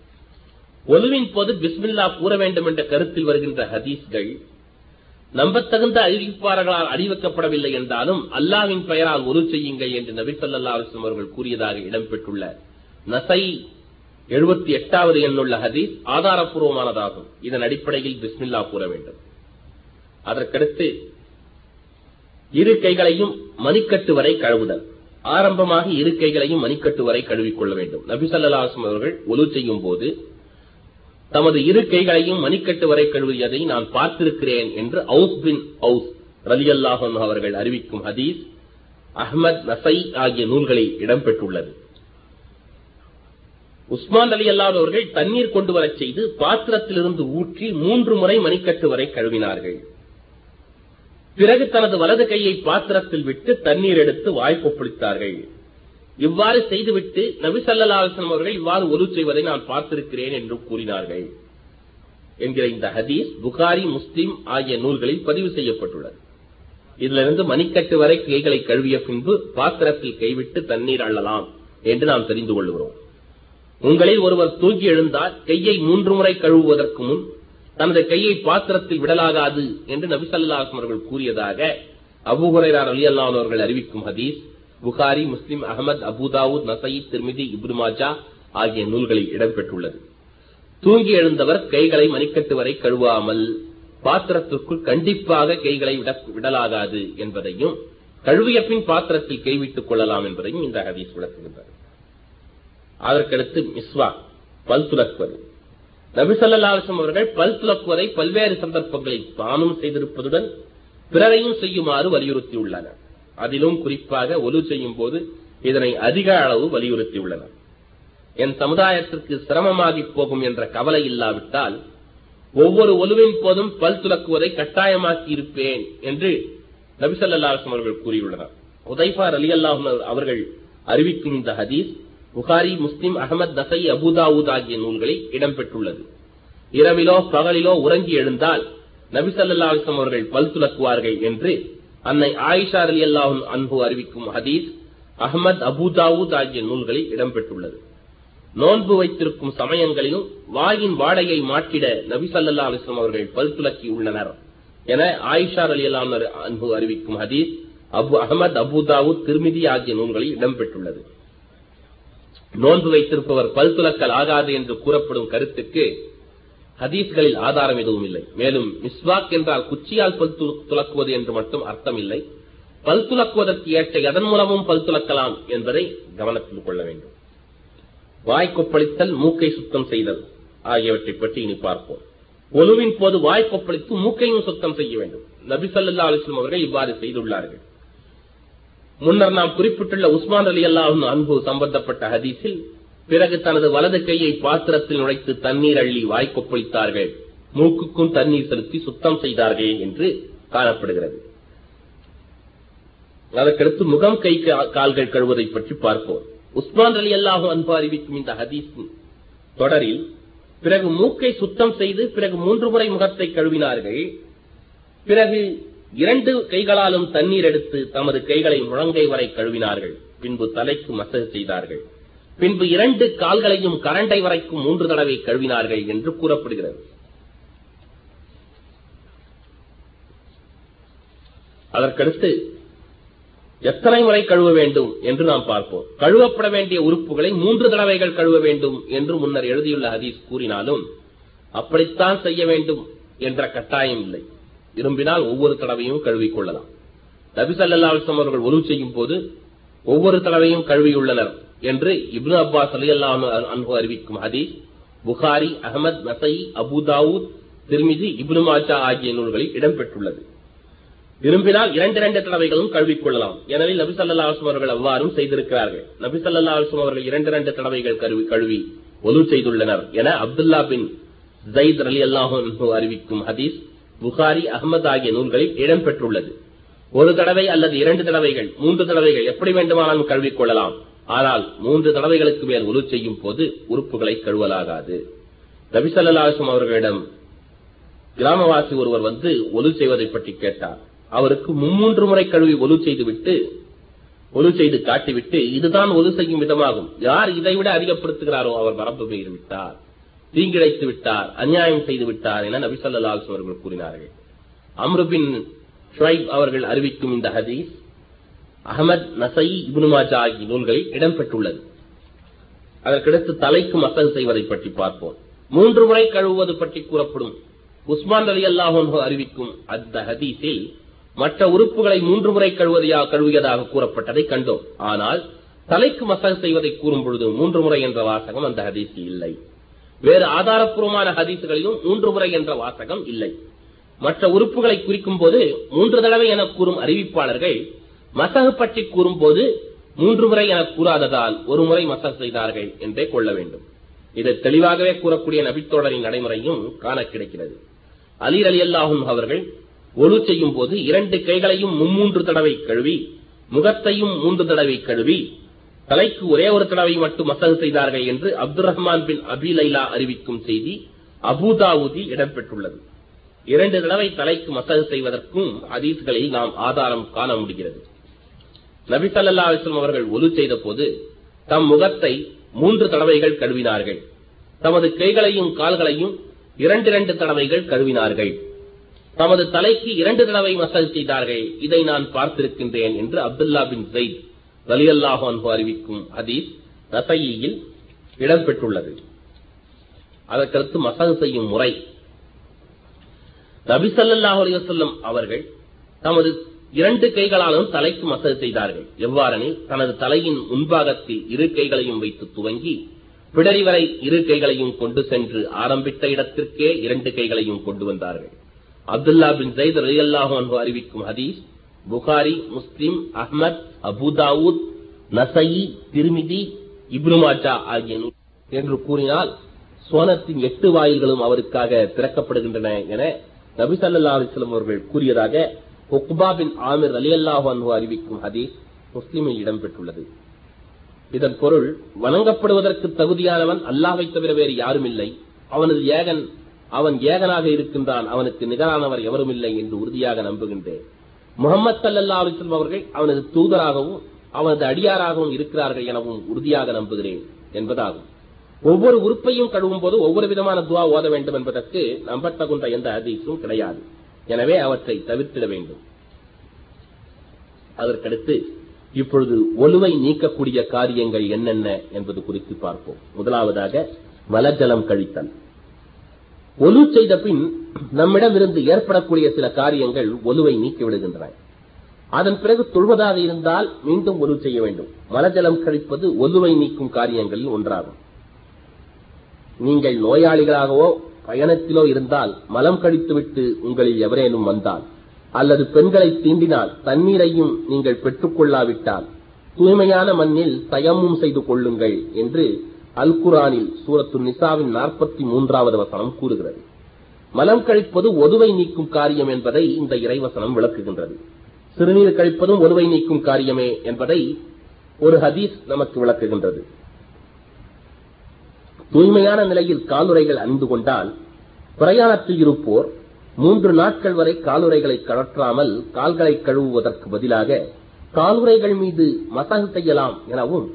[SPEAKER 1] ஒதுவின் போது பிஸ்மில்லா கூற வேண்டும் என்ற கருத்தில் வருகின்ற ஹதீஸ்கள் நம்பத்தகுந்த அறிவிப்பாளர்களால் அறிவிக்கப்படவில்லை என்றாலும் அல்லாவின் பெயரால் ஒரு செய்யுங்கள் என்று நபி சொல்லா அவர்கள் கூறியதாக இடம்பெற்றுள்ள நசை எழுபத்தி எட்டாவது எண்ணுள்ள ஹதீஸ் ஆதாரப்பூர்வமானதாகும். இதன் அடிப்படையில் பிஸ்மில்லா கூற வேண்டும். அதற்கடுத்து இரு கைகளையும் மணிக்கட்டு வரை கழுவுதல். ஆரம்பமாக இரு கைகளையும் மணிக்கட்டு வரை கழுவிக்கொள்ள வேண்டும். நபி அவர்கள் ஒலு செய்யும் போது தமது இரு கைகளையும் மணிக்கட்டு வரை கழுவியதை நான் பார்த்திருக்கிறேன் என்று அவுஸ் பின் அவுஸ் ரலி அல்லாஹன் அவர்கள் அறிவிக்கும் ஹதீஸ் அஹ்மத் நசை ஆகிய நூல்களில் இடம்பெற்றுள்ளது. உஸ்மான் அலி அல்லாதவர்கள் தண்ணீர் கொண்டு வரச் செய்து பாத்திரத்திலிருந்து ஊற்றி மூன்று முறை மணிக்கட்டு வரை கழுவினார்கள். பிறகு தனது வலது கையை பாத்திரத்தில் விட்டு தண்ணீர் எடுத்து வாய்ப்பொப்பளித்தார்கள் இவ்வாறு செய்துவிட்டு நபி அவர்கள் இவ்வாறு ஒலு செய்வதை நான் பார்த்திருக்கிறேன் என்று கூறினார்கள் என்கிற இந்த ஹதீஸ் புகாரி முஸ்லிம் ஆகிய நூல்களில் பதிவு செய்யப்பட்டுள்ளது. இதிலிருந்து மணிக்கட்டு வரை கைகளை கழுவிய பின்பு பாத்திரத்தில் கைவிட்டு தண்ணீர் அள்ளலாம் என்று நாம் தெரிந்து கொள்கிறோம். உங்களில் ஒருவர் தூங்கி எழுந்தால் கையை மூன்று முறை கழுவுவதற்கு முன் தனது கையை பாத்திரத்தில் விடலாகாது என்று நபி அவர்கள் கூறியதாக அபூ அலி அல்லான் அவர்கள் அறிவிக்கும் ஹதீஸ் புகாரி முஸ்லிம் அகமது அபுதாவுத் நசை திருமிதி இப்ருமாஜா ஆகிய நூல்களில் இடம்பெற்றுள்ளது. தூங்கி எழுந்தவர் கைகளை மணிக்கட்டு வரை கழுவாமல் பாத்திரத்திற்குள் கண்டிப்பாக கைகளை விடலாகாது என்பதையும் கழுவிய பின் பாத்திரத்தில் கைவிட்டுக் கொள்ளலாம் என்பதையும் இந்த ஹதீஸ் விளக்குகின்றது. அதற்கடுத்து மிஸ்வா பல் துலக்குவது. நபிசல்லாசம் அவர்கள் பல் துலக்குவதை பல்வேறு சந்தர்ப்பங்களில் தானும் செய்திருப்பதுடன் பிறரையும் செய்யுமாறு வலியுறுத்தியுள்ளனர். அதிலும் குறிப்பாக ஒலு செய்யும் போது இதனை அதிக அளவு வலியுறுத்தியுள்ளனர். என் சமுதாயத்திற்கு சிரமமாகி போகும் என்ற கவலை இல்லாவிட்டால் ஒவ்வொரு ஒலுவின் போதும் பல் துலக்குவதை கட்டாயமாக்கி இருப்பேன் என்று நபிசல்லாசம் அவர்கள் கூறியுள்ளனர். உதைஃபா அலி அல்லாஹ் அவர்கள் அறிவிக்கும் இந்த ஹதீஸ் புகாரி முஸ்லிம் அகமது தசை அபுதாவூத் ஆகிய நூல்களில் இடம்பெற்றுள்ளது. இரவிலோ பகலிலோ உறங்கி எழுந்தால் நபி ஸல்லல்லாஹு அவர்கள் பல் துலக்குவார்கள் என்று அன்னை ஆயிஷா அலி அல்லாஹும் அன்பு அறிவிக்கும் ஹதீஸ் அகமது அபுதாவூத் ஆகிய நூல்களில் இடம்பெற்றுள்ளது. நோன்பு வைத்திருக்கும் சமயங்களிலும் வாயின் வாடையை மாற்றிட நபிசல்லா ஸல்லல்லாஹு அவர்கள் பல் துலக்கி உள்ளனர் என ஆயிஷா அலி ரலியல்லாஹு அன்பு அறிவிக்கும் ஹதீஸ் அபு அகமது அபுதாவுத் திருமிதி ஆகிய நூல்களில் இடம்பெற்றுள்ளது. நோன்பு வைத்திருப்பவர் பல் துலக்கல் ஆகாது என்று கூறப்படும் கருத்துக்கு ஹதீஸ்களில் ஆதாரம் எதுவும் இல்லை. மேலும் மிஸ்வாக் என்றால் குச்சியால் பல் து- துலக்குவது என்று மட்டும் அர்த்தம் இல்லை பல் துலக்குவதற்கு ஏற்ற எதன் மூலமும் பல் துலக்கலாம் என்பதை கவனத்தில் கொள்ள வேண்டும். வாய் கொப்பளித்தல் மூக்கை சுத்தம் செய்தல் ஆகியவற்றை பற்றி இனி பார்ப்போம். ஒலுவின் போது வாய் கொப்பளித்து மூக்கையும் சுத்தம் செய்ய வேண்டும். நபி சல்லா அலிஸ்லம் அவர்கள் இவ்வாறு செய்துள்ளார்கள். முன்னர் நாம் குறிப்பிட்டுள்ள உஸ்மான் அலி அல்லாஹ் அன்பு சம்பந்தப்பட்ட ஹதீஸில் பிறகு தனது வலது கையை பாத்திரத்தில் நுழைத்து தண்ணீர் அள்ளி வாய்க்கொப்பளித்தார்கள் மூக்குக்கும் தண்ணீர் செலுத்தி சுத்தம் செய்தார்கள் என்று காணப்படுகிறது. அதற்கடுத்து முகம் கை கால்கள் கழுவதை பற்றி பார்ப்போம். உஸ்மான் அலி அல்லாஹும் அன்பு அறிவிக்கும் இந்த ஹதீஸ் தொடரில் பிறகு மூக்கை சுத்தம் செய்து பிறகு மூன்று முறை முகத்தை கழுவினார்கள். பிறகு இரண்டு கைகளாலும் தண்ணீர் எடுத்து தமது கைகளை முழங்கை வரை கழுவினார்கள். பின்பு தலைக்கு மசகு செய்தார்கள். பின்பு இரண்டு கால்களையும் கரண்டை வரைக்கும் மூன்று தடவை கழுவினார்கள் என்று கூறப்படுகிறது. அதற்கடுத்து எத்தனை முறை கழுவ வேண்டும் என்று நாம் பார்ப்போம். கழுவப்பட வேண்டிய உறுப்புகளை மூன்று தடவைகள் கழுவ வேண்டும் என்று முன்னர் எழுதியுள்ள ஹதீஸ் கூறினாலும் அப்படித்தான் செய்ய வேண்டும் என்ற கட்டாயம் இல்லை. விரும்பினால் ஒவ்வொரு தடவையும் கழுவிக்கொள்ளலாம் நபி ஸல்லல்லாஹு அவர்கள் ஒலு செய்யும் போது ஒவ்வொரு தடவையும் கழுவியுள்ளனர் என்று இப்னு அப்பாஸ் அலி ரலியல்லாஹு அன்பு அறிவிக்கும் ஹதீஸ் புகாரி அகமது நசை அபுதாவூத் திருமிதி இப்னு மாஜா ஆகிய நூல்களில் இடம்பெற்றுள்ளது. விரும்பினால் இரண்டு இரண்டு தடவைகளும் கழுவிக்கொள்ளலாம் எனவே நபி சல்லா அலுவலம் அவர்கள் அவ்வாறும் செய்திருக்கிறார்கள். நபி சல்லா அலுவலம் அவர்கள் இரண்டு இரண்டு தடவைகள் கழுவி கழுவி ஒலு செய்துள்ளனர் என அப்துல்லா பின் ஜயித் ரலியல்லாஹு அன்ஹு அறிவிக்கும் ஹதீஸ். புகாரி அகமது ஆகிய நூல்களில் இடம்பெற்றுள்ளது ஒரு தடவை அல்லது இரண்டு தடவைகள் மூன்று தடவைகள் எப்படி வேண்டுமானாலும் கழுவிக் கொள்ளலாம். ஆனால் மூன்று தடவைகளுக்கு மேல் ஒலு செய்யும் போது உறுப்புகளை கழுவலாகாது. நபி அவர்களிடம் கிராமவாசி ஒருவர் வந்து ஒலு செய்வதை பற்றி கேட்டார். அவருக்கு மும்மூன்று முறை கழுவி ஒலு செய்துவிட்டு ஒலு செய்து காட்டிவிட்டு இதுதான் ஒலு செய்யும் விதமாகும். யார் இதைவிட அதிகப்படுத்துகிறாரோ அவர் மரபு பெயர் விட்டார் தீங்கிழைத்து விட்டார் அநியாயம் செய்து விட்டார் என நபி அவர்கள் கூறினார்கள். அம்ருபின் ஷுவைப் அவர்கள் அறிவிக்கும் இந்த ஹதீஸ் அகமத் நசை இபுனுமாஜா ஆகிய நூல்களில் இடம்பெற்றுள்ளது. அதற்கடுத்து தலைக்கு மசல் செய்வதை பற்றி பார்ப்போம். மூன்று முறை கழுவுவது பற்றி கூறப்படும். உஸ்மான் அலி அல்லாஹ் அறிவிக்கும் அந்த ஹதீஸில் மற்ற உறுப்புகளை மூன்று முறை கழுவதையா கழுவியதாக கூறப்பட்டதை கண்டோம். ஆனால் தலைக்கு மசாஜ் செய்வதை கூறும் பொழுது மூன்று முறை என்ற வாசகம் அந்த ஹதீஸில் இல்லை. வேறு ஆதாரப்பூர்வமான ஹதீசுகளிலும் மூன்று முறை என்ற வாசகம் இல்லை. மற்ற உறுப்புகளை குறிக்கும் போது மூன்று தடவை என கூறும் அறிவிப்பாளர்கள் மசகு பற்றி கூறும்போது மூன்று முறை என கூறாததால் ஒரு முறை மசகு செய்தார்கள் என்றே கொள்ள வேண்டும். இதை தெளிவாகவே கூறக்கூடிய நபித்தோழரின் நடைமுறையும் காண கிடைக்கிறது. அலீர் அலி அல்லாஹும் அவர்கள் ஒழு செய்யும் போது இரண்டு கைகளையும் மும்மூன்று தடவை கழுவி முகத்தையும் மூன்று தடவை கழுவி தலைக்கு ஒரே ஒரு தடவை மட்டும் மசகு செய்தார்கள் என்று அப்துல் ரஹ்மான் பின் அபி லைலா அறிவிக்கும் செய்தி அபுதாவுதில் இடம்பெற்றுள்ளது. இரண்டு தடவை தலைக்கு மசகு செய்வதற்கும் அதீஸ்களில் நாம் ஆதாரம் காண முடிகிறது. நபி சல்லா அலிஸ்லாம் அவர்கள் ஒலு செய்த போது தம் முகத்தை மூன்று தடவைகள் கழுவினார்கள். தமது கைகளையும் கால்களையும் இரண்டு இரண்டு தடவைகள் கழுவினார்கள். தமது தலைக்கு இரண்டு தடவை மசல் செய்தார்கள். இதை நான் பார்த்திருக்கின்றேன் என்று அப்துல்லா பின் ஜெயித் வலியல்லாஹு அன்பு அறிவிக்கும் ஹதீஸ் ரசையில் இடம்பெற்றுள்ளது. அதற்கடுத்து மசகு செய்யும் முறை. நபி ஸல்லல்லாஹு அலைஹி அவர்கள் தமது இரண்டு கைகளாலும் தலைக்கு மசகு செய்தார்கள். எவ்வாறெனில் தனது தலையின் முன்பாகத்தில் இரு கைகளையும் வைத்து துவங்கி பிடரி வரை இரு கைகளையும் கொண்டு சென்று ஆரம்பித்த இடத்திற்கே இரண்டு கைகளையும் கொண்டு வந்தார்கள். அப்துல்லா பின் ஜெயித் ரலியல்லாஹு அன்பு அறிவிக்கும் ஹதீஸ் புகாரி முஸ்லிம் அஹ்மத் அபுதாவூத் நசயி திருமிதி இப்னுமாச்சா ஆகிய என்று கூறினால் சோனத்தின் எட்டு வாயில்களும் அவருக்காக திறக்கப்படுகின்றன என நபிசல்லா அலிஸ்லம் அவர்கள் கூறியதாக உக்பா பின் ஆமிர் ரலியல்லாஹு அன்ஹு அறிவிக்கும் ஹதீஸ் முஸ்லிமில் இடம்பெற்றுள்ளது. இதன் பொருள் வணங்கப்படுவதற்கு தகுதியானவன் அல்லாஹ்வை தவிர வேறு யாரும் இல்லை அவனது ஏகன் அவன் ஏகனாக இருக்கின்றான் அவனுக்கு நிகரானவர் எவரும் இல்லை என்று உறுதியாக நம்புகின்றேன். முகமது சல்லல்லா அலிஸ்லம் அவர்கள் அவனது தூதராகவும் அவனது அடியாராகவும் இருக்கிறார்கள் எனவும் உறுதியாக நம்புகிறேன் என்பதாகும். ஒவ்வொரு உறுப்பையும் கழுவும் போது ஒவ்வொரு விதமான துவா ஓத வேண்டும் என்பதற்கு நம்பத்தகுந்த எந்த அதிசும் கிடையாது. எனவே அவற்றை தவிர்த்திட வேண்டும். அதற்கடுத்து இப்பொழுது ஒலுவை நீக்கக்கூடிய காரியங்கள் என்னென்ன என்பது குறித்து பார்ப்போம். முதலாவதாக மலஜலம் கழித்தல். ஒலு செய்த பின் நம்மிடமிருந்து ஏற்படக்கூடிய சில காரியங்கள் ஒலுவை நீக்கிவிடுகின்றன அதன் பிறகு தொழுவதாக இருந்தால் மீண்டும் ஒலு செய்ய வேண்டும். மலஜலம் கழிப்பது ஒலுவை நீக்கும் காரியங்களில் ஒன்றாகும். நீங்கள் நோயாளிகளாகவோ பயணத்திலோ இருந்தால் மலம் கழித்துவிட்டு உங்களில் எவரேனும் வந்தால் அல்லது பெண்களை தீண்டினால் தண்ணீரையும் நீங்கள் பெற்றுக் கொள்ளாவிட்டால் தூய்மையான மண்ணில் தயமும் செய்து கொள்ளுங்கள் என்று அல் குரானில் சூரத்து நிசாவின் நாற்பத்தி மூன்றாவது வசனம் கூறுகிறது. மலம் கழிப்பது ஒதுவை நீக்கும் காரியம் என்பதை இந்த இறைவசனம் விளக்குகின்றது. சிறுநீர் கழிப்பதும் ஒதுவை நீக்கும் காரியமே என்பதை ஒரு ஹதீஸ் நமக்கு விளக்குகின்றது. தூய்மையான நிலையில் காலுரைகள் அணிந்து கொண்டால் பிரயாணத்தில் இருப்போர் மூன்று நாட்கள் வரை காலுரைகளை கழற்றாமல் கால்களை கழுவுவதற்கு பதிலாக காலுரைகள் மீது மசகு செய்யலாம் எனவும்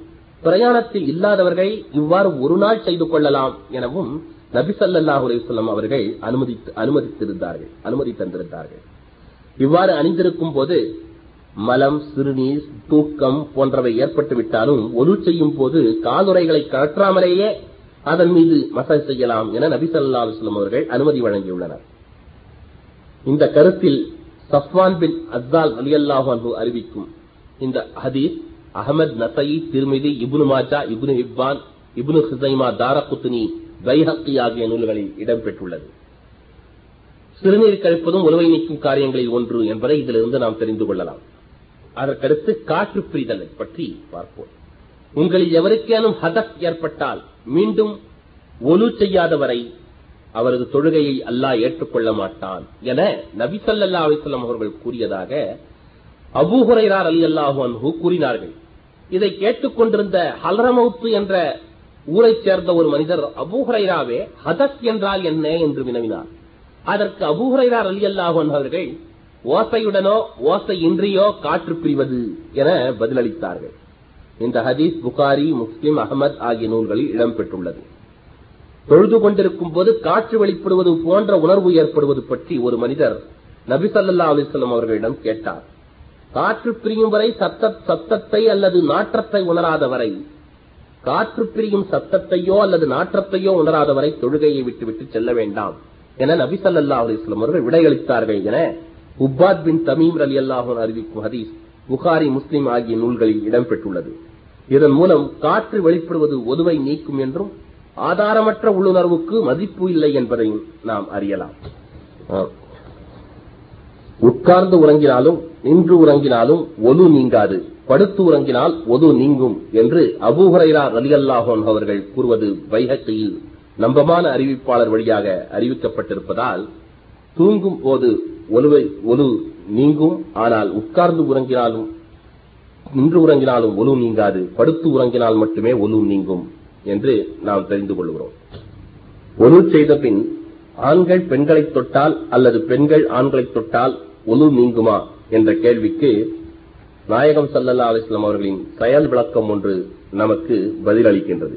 [SPEAKER 1] பிரயாணத்தில் இல்லாதவர்கள் இவ்வாறு ஒரு நாள் செய்து கொள்ளலாம் எனவும் நபி ஸல்லல்லாஹு அலைஹி அவர்கள் அனுமதித்து அனுமதித்திருந்தார்கள் அனுமதி தந்திருந்தார்கள். இவ்வாறு அணிந்திருக்கும் போது மலம் சிறுநீர் தூக்கம் போன்றவை ஏற்பட்டு விட்டாலும் ஒலு செய்யும் போது காலுறைகளை கழற்றாமலேயே அதன் மீது மசாஜ் செய்யலாம் என நபி ஸல்லல்லாஹு அலைஹி அவர்கள் அனுமதி வழங்கியுள்ளனர். இந்த கருத்தில் சஃப்வான் பின் அஸ்ஸால் அலி அல்லாஹு அறிவிக்கும் இந்த ஹதீஸ் அகமது நசை திருமிதி இபுனு மாஜா இபுனு இப்பான் இபுனு ஹிசைமா தாரகுத்னி பைஹக்கி ஆகிய நூல்களில் இடம்பெற்றுள்ளது. சிறுநீர் கழிப்பதும் உணவை நீக்கும் காரியங்களில் ஒன்று என்பதை இதிலிருந்து நாம் தெரிந்து கொள்ளலாம். அதற்கடுத்து காற்று பிரிதலை பற்றி பார்ப்போம். உங்களில் எவருக்கேனும் ஹதக் ஏற்பட்டால் மீண்டும் ஒலு செய்யாதவரை அவரது தொழுகையை அல்லாஹ் ஏற்றுக்கொள்ள மாட்டான் என நபி ஸல்லல்லாஹு அவர்கள் கூறியதாக அபூ அலி அல்லாஹு அன்ஹு கூறினார்கள். இதை கேட்டுக்கொண்டிருந்த ஹலரமௌத்து என்ற ஊரைச் சேர்ந்த ஒரு மனிதர் அபூஹரைராவே ஹதத் என்றால் என்ன என்று வினவினார். அதற்கு அபூஹரைரா அவர்கள் ஓசையுடனோ ஓசை இன்றியோ காற்று பிரிவது என பதிலளித்தார்கள். இந்த ஹதீஸ் புகாரி முஸ்லிம் அகமது ஆகிய நூல்களில் இடம்பெற்றுள்ளது தொழுது கொண்டிருக்கும் போது காற்று வெளிப்படுவது போன்ற உணர்வு ஏற்படுவது பற்றி ஒரு மனிதர் நபி சல்லா அலிஸ்லாம் அவர்களிடம் கேட்டார். காற்று பிரியும் வரை சத்த சத்தத்தை அல்லது நாற்றத்தை உணராத வரை காற்று பிரியும் சத்தத்தையோ அல்லது நாற்றத்தையோ உணராத வரை தொழுகையை விட்டுவிட்டு செல்ல வேண்டாம் என நபிசல்லா அலிஸ்லாம் அவர்கள் விடையளித்தார்கள் என உப்பாத் பின் தமீம் அலி அல்லாஹன் அறிவிக்கும் ஹதீஸ் புகாரி முஸ்லிம் ஆகிய நூல்களில் இடம்பெற்றுள்ளது. இதன் மூலம் காற்று வெளிப்படுவது ஒதுவை நீக்கும் என்றும் ஆதாரமற்ற உள்ளுணர்வுக்கு மதிப்பு இல்லை என்பதையும் நாம் அறியலாம். உட்கார்ந்து உறங்கினாலும் நின்று உறங்கினாலும் ஒலு நீங்காது. படுத்து உறங்கினால் ஒது நீங்கும் என்று அபூஹரைரா ரலியல்லாஹோன் அவர்கள் கூறுவது வைஹக்கையில் நம்பமான அறிவிப்பாளர் வழியாக அறிவிக்கப்பட்டிருப்பதால் தூங்கும் போது ஒலுவை ஒலு நீங்கும் ஆனால் உட்கார்ந்து உறங்கினாலும் நின்று உறங்கினாலும் ஒலு நீங்காது. படுத்து உறங்கினால் மட்டுமே ஒலு நீங்கும் என்று நாம் தெரிந்து கொள்கிறோம். ஒலு செய்த பின் ஆண்கள் பெண்களை தொட்டால் அல்லது பெண்கள் ஆண்களை தொட்டால் ஒழு நீங்குமா என்ற கேள்விக்கு நாயகம் சல்லல்லா அலிஸ்லாம் அவர்களின் செயல் விளக்கம் ஒன்று நமக்கு பதிலளிக்கின்றது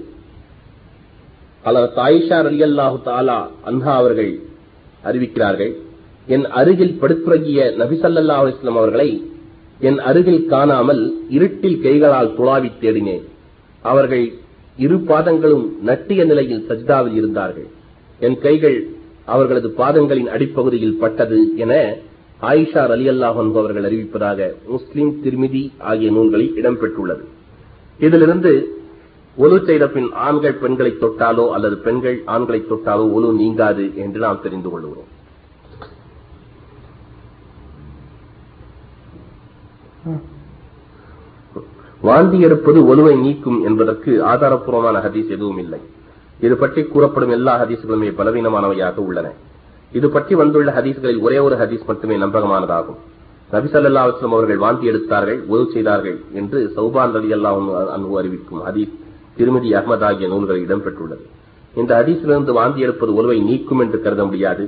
[SPEAKER 1] அல்லது தாயிஷா அலியல்லாஹு தாலா அன்ஹா அவர்கள் அறிவிக்கிறார்கள் என் அருகில் படுத்துறங்கிய நபிசல்லா அலிஸ்லாம் அவர்களை என் அருகில் காணாமல் இருட்டில் கைகளால் துளாவி தேடினேன். அவர்கள் இரு பாதங்களும் நட்டிய நிலையில் சஜ்தாவில் இருந்தார்கள். என் கைகள் அவர்களது பாதங்களின் அடிப்பகுதியில் பட்டது என ஆயிஷா அலி அல்லாஹன் அவர்கள் அறிவிப்பதாக முஸ்லிம் திருமிதி ஆகிய நூல்களில் இடம்பெற்றுள்ளது. இதிலிருந்து ஒலு செய்த பின் ஆண்கள் பெண்களை தொட்டாலோ அல்லது பெண்கள் ஆண்களை தொட்டாலோ ஒலு நீங்காது என்று நாம் தெரிந்து கொள்கிறோம். வாந்தி எடுப்பது ஒலுவை நீக்கும் என்பதற்கு ஆதாரப்பூர்வமான ஹதீஸ் எதுவும் இல்லை. இது பற்றி கூறப்படும் எல்லா ஹதீசுகளுமே பலவீனமானவையாக உள்ளன. இது பற்றி வந்துள்ள ஹதீஸ்களில் ஒரே ஒரு ஹதீஸ் மட்டுமே நம்பகமானதாகும். நபி சல்லா அலுவலம் அவர்கள் வாந்தி எடுத்தார்கள் ஒது செய்தார்கள் என்று சௌபான் ரவி அல்லா அன்பு அறிவிக்கும் ஹதீஸ் திருமதி அகமது ஆகிய நூல்களில் இடம்பெற்றுள்ளது. இந்த ஹதீஸிலிருந்து வாந்தி எடுப்பது ஒலுவை நீக்கும் என்று கருத முடியாது.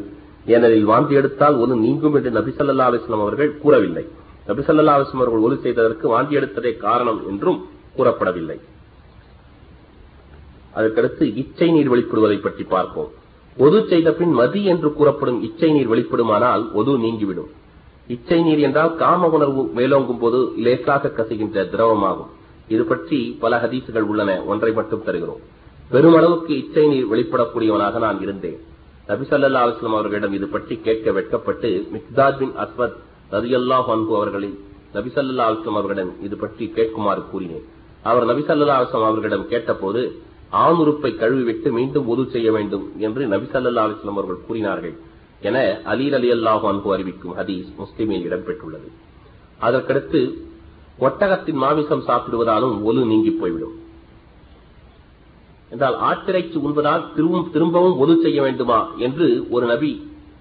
[SPEAKER 1] ஏனெனில் வாந்தி எடுத்தால் ஒலு நீங்கும் என்று நபி சல்லா அலுவலம் அவர்கள் கூறவில்லை. நபி சல்லா அலுவலம் அவர்கள் ஒலு செய்ததற்கு வாந்தி எடுத்ததே காரணம் என்றும் கூறப்படவில்லை. அதற்கடுத்து இச்சை நீர் வெளிப்படுவதை பற்றி பார்ப்போம். ஒது செய்த பின் மதி என்று கூறப்படும் இச்சை நீர் வெளிப்படுமானால் ஒது நீங்கிவிடும். இச்சை நீர் என்றால் காம உணர்வு மேலோங்கும் போது லேசாக கசுகின்ற திரவமாகும். இது பற்றி பல ஹதீசுகள் உள்ளன. ஒன்றை மட்டும் தருகிறோம். பெருமளவுக்கு இச்சை நீர் வெளிப்படக்கூடியவனாக நான் இருந்தேன். நபிசல்லா அலுவலம் அவர்களிடம் இது பற்றி கேட்க வெட்கப்பட்டு மிக்தாத் பின் அஸ்வத் ரதியல்லாஹ் அன்பு அவர்களை நபிசல்லா அலுவலம் அவர்களிடம் இது பற்றி கேட்குமாறு கூறினேன். அவர் நபிசல்லா அலுவலம் அவர்களிடம் கேட்டபோது ஆண் உறுப்பை கழுவிவிட்டு மீண்டும் உது செய்ய வேண்டும் என்று நபி சல்லா அலிஸ்லாம் அவர்கள் கூறினார்கள் என அலீர் அலி அல்லாஹு அன்பு அறிவிக்கும் ஹதீஸ் முஸ்லிமில் இடம்பெற்றுள்ளது. அதற்கடுத்து ஒட்டகத்தின் மாமிசம் சாப்பிடுவதாலும் ஒலு நீங்கி போய்விடும். என்றால் ஆட்டிறைச்சி உண்பதால் திரும்பவும் திரும்பவும் ஒது செய்ய வேண்டுமா என்று ஒரு நபி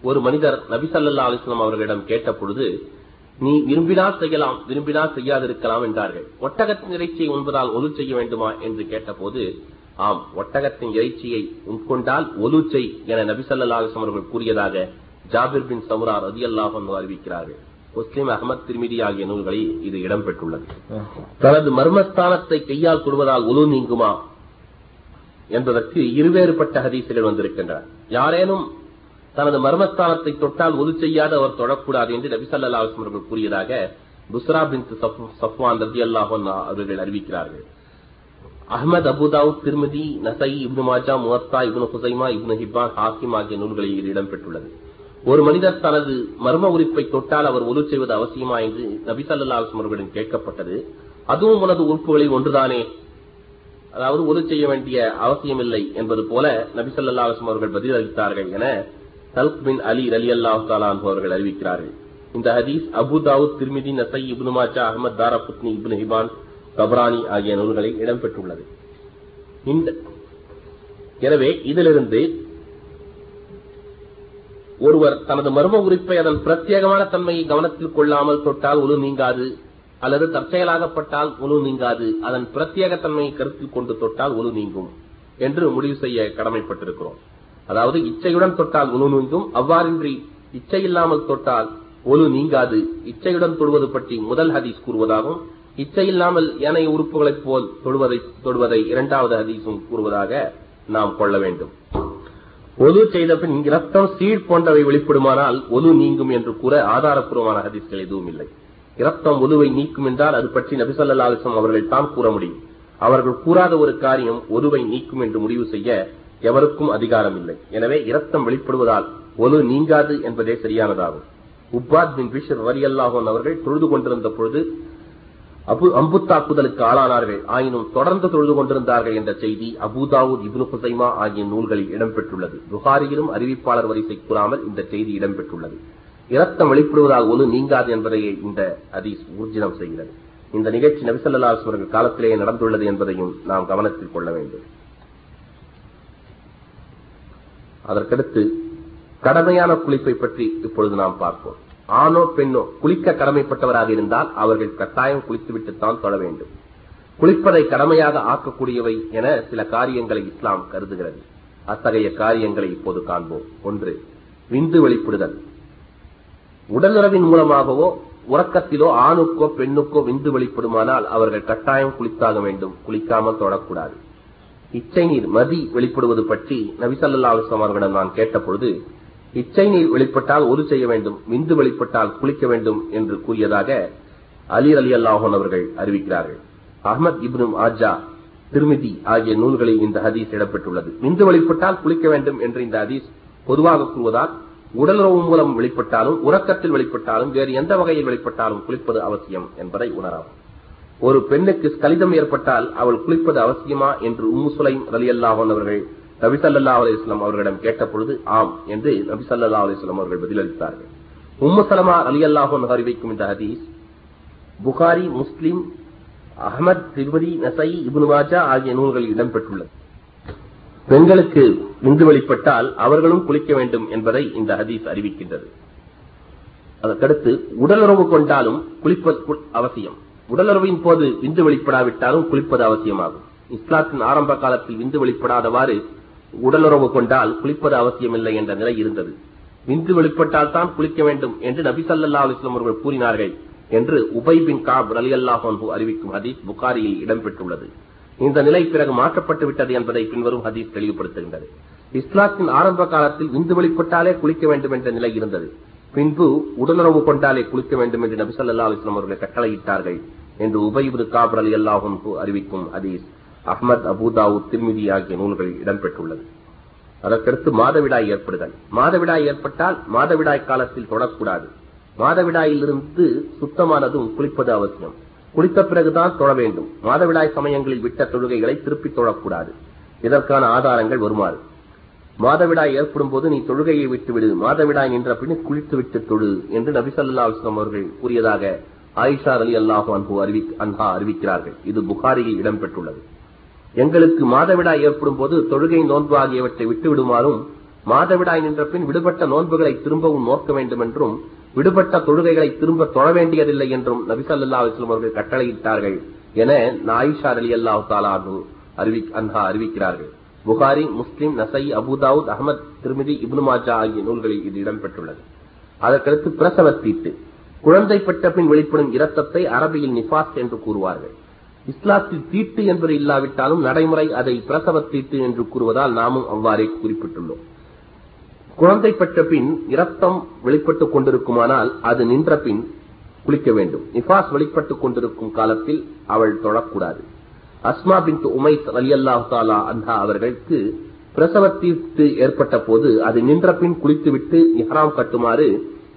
[SPEAKER 1] ஒரு மனிதர் நபி சல்லா அலிஸ்லாம் அவர்களிடம் கேட்ட பொழுது நீ விரும்பினால் செய்யலாம் விரும்பினால் செய்யாதிருக்கலாம் என்றார்கள். ஒட்டகத்தின் இறைச்சியை உண்பதால் ஒது செய்ய வேண்டுமா என்று கேட்டபோது ஆம் ஒட்டகத்தின் இறைச்சியை உட்கொண்டால் ஒலு செய் என நபிசல்லா அவர்கள் கூறியதாக ஜாபிர் பின் சமுரா ரதி அல்லாஹ் அறிவிக்கிறார்கள். முஸ்லிம் அகமது திருமிதி ஆகிய நூல்களில் இது இடம்பெற்றுள்ளது தனது மர்மஸ்தானத்தை கையால் தொடுவதால் ஒலு நீங்குமா என்பதற்கு இருவேறுபட்ட ஹதீசுகள் வந்திருக்கின்றன. யாரேனும் தனது மர்மஸ்தானத்தை தொட்டால் ஒது செய்யாத அவர் தொடக்கூடாது என்று நபிசல்லா அவர்கள் கூறியதாக புஸ்ரா பின் சஃப்வான் ரதி அல்லாஹன் அவர்கள் அறிவிக்கிறார்கள். அஹமது அபுதாவுத் திருமதி நசை இப்னு மாஜா முவத்தா இப்னு ஹுசைமா இப்னு ஹிப்பான் ஹாசிம் ஆகிய நூல்களில் இது இடம்பெற்றுள்ளது ஒரு மனிதர் தனது மர்ம உறுப்பை தொட்டால் அவர் ஒலு செய்வது அவசியமா என்று நபி அவர்களிடம் கேட்கப்பட்டது. அதுவும் உனது உறுப்புகளில் ஒன்றுதானே? அதாவது ஒலு செய்ய வேண்டிய அவசியமில்லை என்பது போல நபி சல்லா அலுவலம் அவர்கள் பதிலளித்தார்கள் என தல்க் பின் அலி அலி அல்லாஹ் அவர்கள் அறிவிக்கிறார்கள். இந்த ஹதீஸ் அபு திருமிதி நசை இப்னு மாஜா அகமது தாரா புத்னி இப்னு ஹிபான் கபரானி ஆகிய நூல்களில் இடம்பெற்றுள்ளது. இந்த எனவே இதிலிருந்து ஒருவர் தனது மர்ம உறுப்பை அதன் பிரத்யேகமான தன்மையை கவனத்தில் கொள்ளாமல் தொட்டால் உழு நீங்காது அல்லது தற்செயலாகப்பட்டால் உழு நீங்காது அதன் பிரத்யேக தன்மையை கருத்தில் கொண்டு தொட்டால் ஒழு நீங்கும் என்று முடிவு செய்ய கடமைப்பட்டிருக்கிறோம். அதாவது இச்சையுடன் தொட்டால் ஒழு நீங்கும் அவ்வாறின்றி இச்சை இல்லாமல் தொட்டால் ஒழு நீங்காது இச்சையுடன் தொடுவது பற்றி முதல் ஹதீஸ் கூறுவதாகவும் இச்சையில்லாமல் ஏனைய உறுப்புகளைப் போல் தொடுவதை தொடுவதை இரண்டாவது ஹதீஸும் கூறுவதாக நாம் கொள்ள வேண்டும். ஒது செய்த பின் இரத்தம் சீழ் போன்றவை வெளிப்படுமானால் ஒது நீங்கும் என்று கூற ஆதாரப்பூர்வமான ஹதீஸ்கள் எதுவும் இல்லை. இரத்தம் ஒதுவை நீக்கும் என்றால் அது பற்றி நபிசல்லாசம் அவர்கள் தான் கூற முடியும். அவர்கள் கூறாத ஒரு காரியம் ஒதுவை நீக்கும் என்று முடிவு செய்ய எவருக்கும் அதிகாரம் இல்லை. எனவே இரத்தம் வெளிப்படுவதால் ஒது நீங்காது என்பதே சரியானதாகும். உப்பாத் பின் பிஷர் வரி அல்லாஹன் அவர்கள் தொழுது கொண்டிருந்த பொழுது அம்பு தாக்குதலுக்கு ஆளானார்கள். ஆயினும் தொடர்ந்து தொழுது கொண்டிருந்தார்கள் என்ற செய்தி அபுதாவூத் இப்னு ஹுசைமா ஆகிய நூல்களில் இடம்பெற்றுள்ளது. புகாரியிலும் அறிவிப்பாளர் வரிசை கூறாமல் இந்த செய்தி இடம்பெற்றுள்ளது. இரத்தம் வெளிப்படுவதாக ஒன்று நீங்காது என்பதையே இந்த ஹதீஸ் ஊர்ஜிதம் செய்கிறது. இந்த நிகழ்ச்சி நபிசல்லா அவர்கள் காலத்திலேயே நடந்துள்ளது என்பதையும் நாம் கவனத்தில் கொள்ள வேண்டும். அதற்கடுத்து கடமையான குளிப்பை பற்றி இப்பொழுது நாம் பார்ப்போம். ஆணோ பெண்ணோ குளிக்க கடமைப்பட்டவராக இருந்தால் அவர்கள் கட்டாயம் குளித்துவிட்டுத்தான் தொழ வேண்டும். குளிப்பதை கடமையாக ஆக்கக்கூடியவை என சில காரியங்களை இஸ்லாம் கருதுகிறது. அத்தகைய காரியங்களை இப்போது காண்போம். ஒன்று விந்து வெளிப்படுதல். உடலுறவின் மூலமாகவோ உறக்கத்திலோ ஆணுக்கோ பெண்ணுக்கோ விந்து வெளிப்படுமானால் அவர்கள் கட்டாயம் குளித்தாக வேண்டும். குளிக்காமல் தொடக்கூடாது இச்சை நீர் மதி வெளிப்படுவது பற்றி நபிசல்லா அலுவலாம் அவர்களிடம் நான் கேட்டபொழுது இச்சை நீர் வெளிப்பட்டால் ஒரு செய்ய வேண்டும் விந்து வெளிப்பட்டால் குளிக்க வேண்டும் என்று கூறியதாக அலி அலி அல்லாஹோன் அவர்கள் அறிவிக்கிறார்கள். அஹமத் இப்னு ஆஜா திருமிதி ஆகிய நூல்களில் இந்த ஹதீஸ் இடம்பெற்றுள்ளது. விந்து வெளிப்பட்டால் குளிக்க வேண்டும் என்று இந்த ஹதீஸ் பொதுவாக கூறுவதால் உடலுறவு மூலம் வெளிப்பட்டாலும் உறக்கத்தில் வெளிப்பட்டாலும் வேறு எந்த வகையில் வெளிப்பட்டாலும் குளிப்பது அவசியம் என்பதை உணராம் ஒரு பெண்ணுக்கு ஸ்கலிதம் ஏற்பட்டால் அவள் குளிப்பது அவசியமா என்று உம்மு சுலைம் ரலி அல்லாஹன் அவர்கள் நபிசல்லா அலிஸ்லாம் அவர்களிடம் கேட்ட பொழுது ஆம் என்று நபிசல்லா அலிஸ்லாம் அவர்கள் பதிலளித்தார்கள். உம்மு சலமா அலி அல்லாஹன் அறிவிக்கும் இந்த ஹதீஸ் புகாரி முஸ்லிம் அகமது திருமதி நசை இபுன்வாஜா ஆகிய நூல்களில் இடம்பெற்றுள்ளது. பெண்களுக்கு விந்து வெளிப்பட்டால் அவர்களும் குளிக்க வேண்டும் என்பதை இந்த ஹதீஸ் அறிவிக்கின்றது. அதற்கடுத்து உடலுறவு கொண்டாலும் குளிப்பது அவசியம். உடலுறவின் போது விந்து வெளிப்படாவிட்டாலும் குளிப்பது அவசியமாகும். இஸ்லாத்தின் ஆரம்ப காலத்தில் விந்து வெளிப்படாதவாறு உடலுறவு கொண்டால் குளிப்பது அவசியமில்லை என்ற நிலை இருந்தது. விந்து வெளிப்பட்டால் தான் குளிக்க வேண்டும் என்று நபி சல்லா அலிஸ்லாம் அவர்கள் கூறினார்கள் என்று உபை பின் காப் அலி அல்லாஹு அறிவிக்கும் ஹதீஸ் புகாரியில் இடம்பெற்றுள்ளது. இந்த நிலை பிறகு மாற்றப்பட்டு விட்டது என்பதை பின்வரும் ஹதீஸ் தெளிவுபடுத்துகின்றது. இஸ்லாத்தின் ஆரம்ப காலத்தில் விந்து வெளிப்பட்டாலே குளிக்க வேண்டும் என்ற நிலை இருந்தது. பின்பு உடலுறவு கொண்டாலே குளிக்க வேண்டும் என்று நபி சல்லா அலிஸ்லாம் அவர்கள் கட்டளையிட்டார்கள் என்று உபயிபு காபர் அலி அல்லாஹும் அறிவிக்கும் ஹதீஸ். அஹ்மத் அபுதாவு திருமிதி ஆகிய நூல்களில் இடம்பெற்றுள்ளது. அதற்கடுத்து மாதவிடாய் ஏற்படுதல். மாதவிடாய் ஏற்பட்டால் மாதவிடாய் காலத்தில் தொடக்கூடாது. மாதவிடாயிலிருந்து சுத்தமானதும் குளிப்பது அவசியம். குளித்த பிறகுதான் தொழ வேண்டும். மாதவிடாய் சமயங்களில் விட்ட தொழுகைகளை திருப்பி தொழக்கூடாது. இதற்கான ஆதாரங்கள் வருமாறு. மாதவிடாய் ஏற்படும் போது நீ தொழுகையை விட்டுவிடு. மாதவிடாய் நின்ற பின் குளித்து விட்டு தொழு என்று நபிசல்லா அலுவலம் அவர்கள் கூறியதாக ஆயிஷா அலி அல்லாஹு அன்பு அறிவி அன்ஹா அறிவிக்கிறார்கள். இது புகாரியில் இடம்பெற்றுள்ளது. எங்களுக்கு மாதவிடாய் ஏற்படும் போது தொழுகை நோன்பு ஆகியவற்றை விட்டுவிடுமாறும் மாதவிடாய் நின்ற பின் விடுபட்ட நோன்புகளை திரும்பவும் நோக்க வேண்டும் என்றும் விடுபட்ட தொழுகைகளை திரும்ப தொழ வேண்டியதில்லை என்றும் நபிசல்லா அலிஸ்லாம் அவர்கள் கட்டளையிட்டார்கள் என நாயிஷா அலி அல்லாஹ் தாலா அன்ஹா அறிவிக்கிறார்கள். Bukhari Muslim Nasai Abu Dawud Ahmed திருமதி இப்னு மாஜா ஆகிய நூல்களில் இது இடம்பெற்றுள்ளது. அதற்கடுத்து பிரசவ தீட்டு குழந்தை பெற்ற பின் வெளிப்படும் இரத்தத்தை அரபியில் நிபாஸ் என்று கூறுவார்கள். இஸ்லாத்தில் தீட்டு என்பது இல்லாவிட்டாலும் நடைமுறை அதை பிரசவ தீட்டு என்று கூறுவதால் நாமும் அவ்வாறே குறிப்பிட்டுள்ளோம். குழந்தை பெற்ற பின் இரத்தம் வெளிப்பட்டுக் கொண்டிருக்குமானால் அது நின்ற பின் குளிக்க வேண்டும். நிபாஸ் வெளிப்பட்டுக் கொண்டிருக்கும் காலத்தில் அவள் தொழக்கூடாது அஸ்மா பின் உமைத் அலி அல்லாஹு தாலா அன்ஹா அவர்களுக்கு பிரசவத்தீர்த்து ஏற்பட்ட போது அது நின்ற பின் குளித்துவிட்டு இஹ்ராம் கட்டுமாறு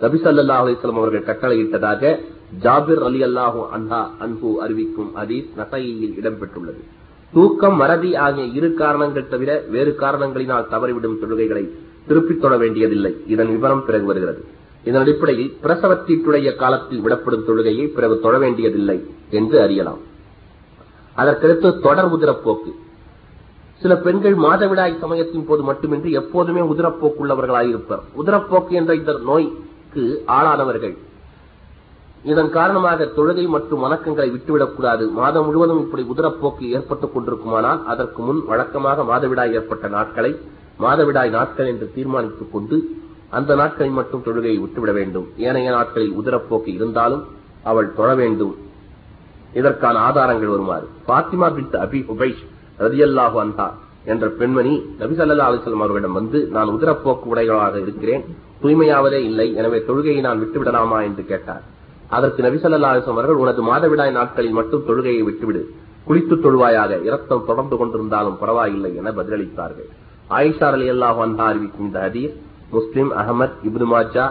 [SPEAKER 1] நபிசல்லா அலிஸ்லாம் அவர்கள் கட்டளையிட்டதாக ஜாபிர் அலி அல்லாஹூ அன்ஹா அன்பு அறிவிக்கும் அதீஸ் நசையில் இடம்பெற்றுள்ளது. தூக்கம் மறதி ஆகிய இரு காரணங்கள் தவிர வேறு காரணங்களினால் தவறிவிடும் தொழுகைகளை திருப்பித் தொட வேண்டியதில்லை. இதன் விவரம் பிறகு வருகிறது. இதன் அடிப்படையில் பிரசவத்தீட்டுடைய காலத்தில் விடப்படும் தொழுகையை பிறகு தொட வேண்டியதில்லை என்று அறியலாம். அதற்கடுத்து தொடர் உதிரப்போக்கு. சில பெண்கள் மாதவிடாய் சமயத்தின் போது மட்டுமின்றி எப்போதுமே உதிரப்போக்குள்ளவர்களாயிருப்பர். உதிரப்போக்கு என்ற இந்த நோய்க்கு ஆளானவர்கள் இதன் காரணமாக தொழுகை மற்றும் வணக்கங்களை விட்டுவிடக்கூடாது மாதம் முழுவதும் இப்படி உதிரப்போக்கு ஏற்பட்டுக் கொண்டிருக்குமானால் அதற்கு முன் வழக்கமாக மாதவிடாய் ஏற்பட்ட நாட்களை மாதவிடாய் நாட்கள் என்று தீர்மானித்துக் கொண்டு அந்த நாட்களில் மட்டும் தொழுகையை விட்டுவிட வேண்டும். ஏனைய நாட்களில் உதிரப்போக்கு இருந்தாலும் அவள் தொழ வேண்டும். இதற்கான ஆதாரங்கள் வருமாறு. பாத்திமா பின் அபி உபைஷ் ரதியல்லாஹு அந்தா என்ற பெண்மணி நபிசல்லா அலிசல்லாம் அவர்களிடம் வந்து நான் உதிரப்போக்கு உடைகளாக இருக்கிறேன். தூய்மையாவதே இல்லை. எனவே தொழுகையை நான் விட்டுவிடலாமா? என்று கேட்டார். அதற்கு நபிசல்லாசம் அவர்கள் உனது மாதவிடாய் நாட்களில் மட்டும் தொழுகையை விட்டுவிடு. குளித்து தொழுவாயாக இரத்தம் தொடர்ந்து கொண்டிருந்தாலும் பரவாயில்லை என பதிலளித்தார்கள். ஆயிஷா அலி அல்லாஹ் அன்ஹா அறிவிக்கும் இந்த ஹதீர் Muslim Ahmad Ibn Majah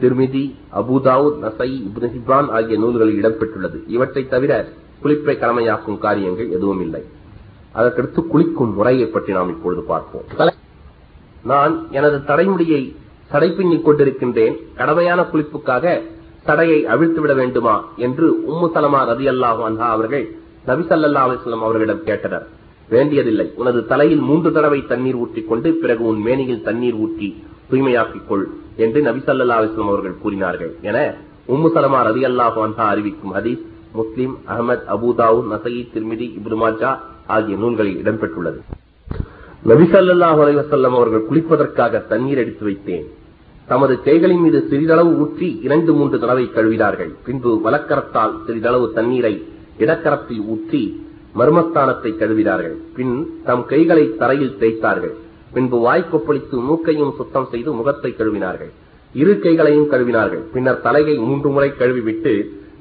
[SPEAKER 1] Tirmidhi Abu Dawud Nasai இப்னு ஹிபான் ஆகிய நூல்களில் இடம்பெற்றுள்ளது. இவற்றை தவிர குளிப்பை கடமையாக்கும் காரியங்கள் எதுவும் இல்லை. அதற்கடுத்து குளிக்கும் முறையை பற்றி நாம் இப்பொழுது பார்ப்போம். நான் எனது தலைமுடியை சடைப்பின்னிக் கொண்டிருக்கின்றேன். கடமையான குளிப்புக்காக தடையை அவிழ்த்து விட வேண்டுமா என்று உம்மு சலமா ரதி அல்லாஹு அன்ஹா அவர்கள் நபிசல்லா அலிஸ்லாம் அவர்களிடம் கேட்டனர். வேண்டியதில்லை. உனது தலையில் மூன்று தடவை தண்ணீர் ஊற்றிக் கொண்டு பிறகு உன் மேனியில் தண்ணீர் ஊற்றி தூய்மையாக்கிக் கொள் என்று நபிசல்லா அலிஸ்லாம் அவர்கள் கூறினார்கள். என உம்மு சலமா ரதி அல்லாஹு அன்ஹா அறிவிக்கும் ஹதீஸ் முஸ்லிம் அகமது அபுதாவு நசகி திருமிதி இப்ருமாஜா ஆகிய நூல்களில் இடம்பெற்றுள்ளது. நபிசல்லாஹு அலைவசல்லம் அவர்கள் குளிப்பதற்காக தண்ணீர் எடுத்து வைத்தேன். தமது கைகளின் மீது சிறிதளவு ஊற்றி இரண்டு மூன்று தடவை கழுவினார்கள். பின்பு வலக்கரத்தால் சிறிதளவு தண்ணீரை இடக்கரத்தில் ஊற்றி மர்மஸ்தானத்தை கழுவினார்கள். பின் தம் கைகளை தரையில் தேய்த்தார்கள். பின்பு வாய்க்கொப்பளித்து மூக்கையும் சுத்தம் செய்து முகத்தை கழுவினார்கள். இரு கைகளையும் கழுவினார்கள். பின்னர் தலையை மூன்று முறை கழுவிவிட்டு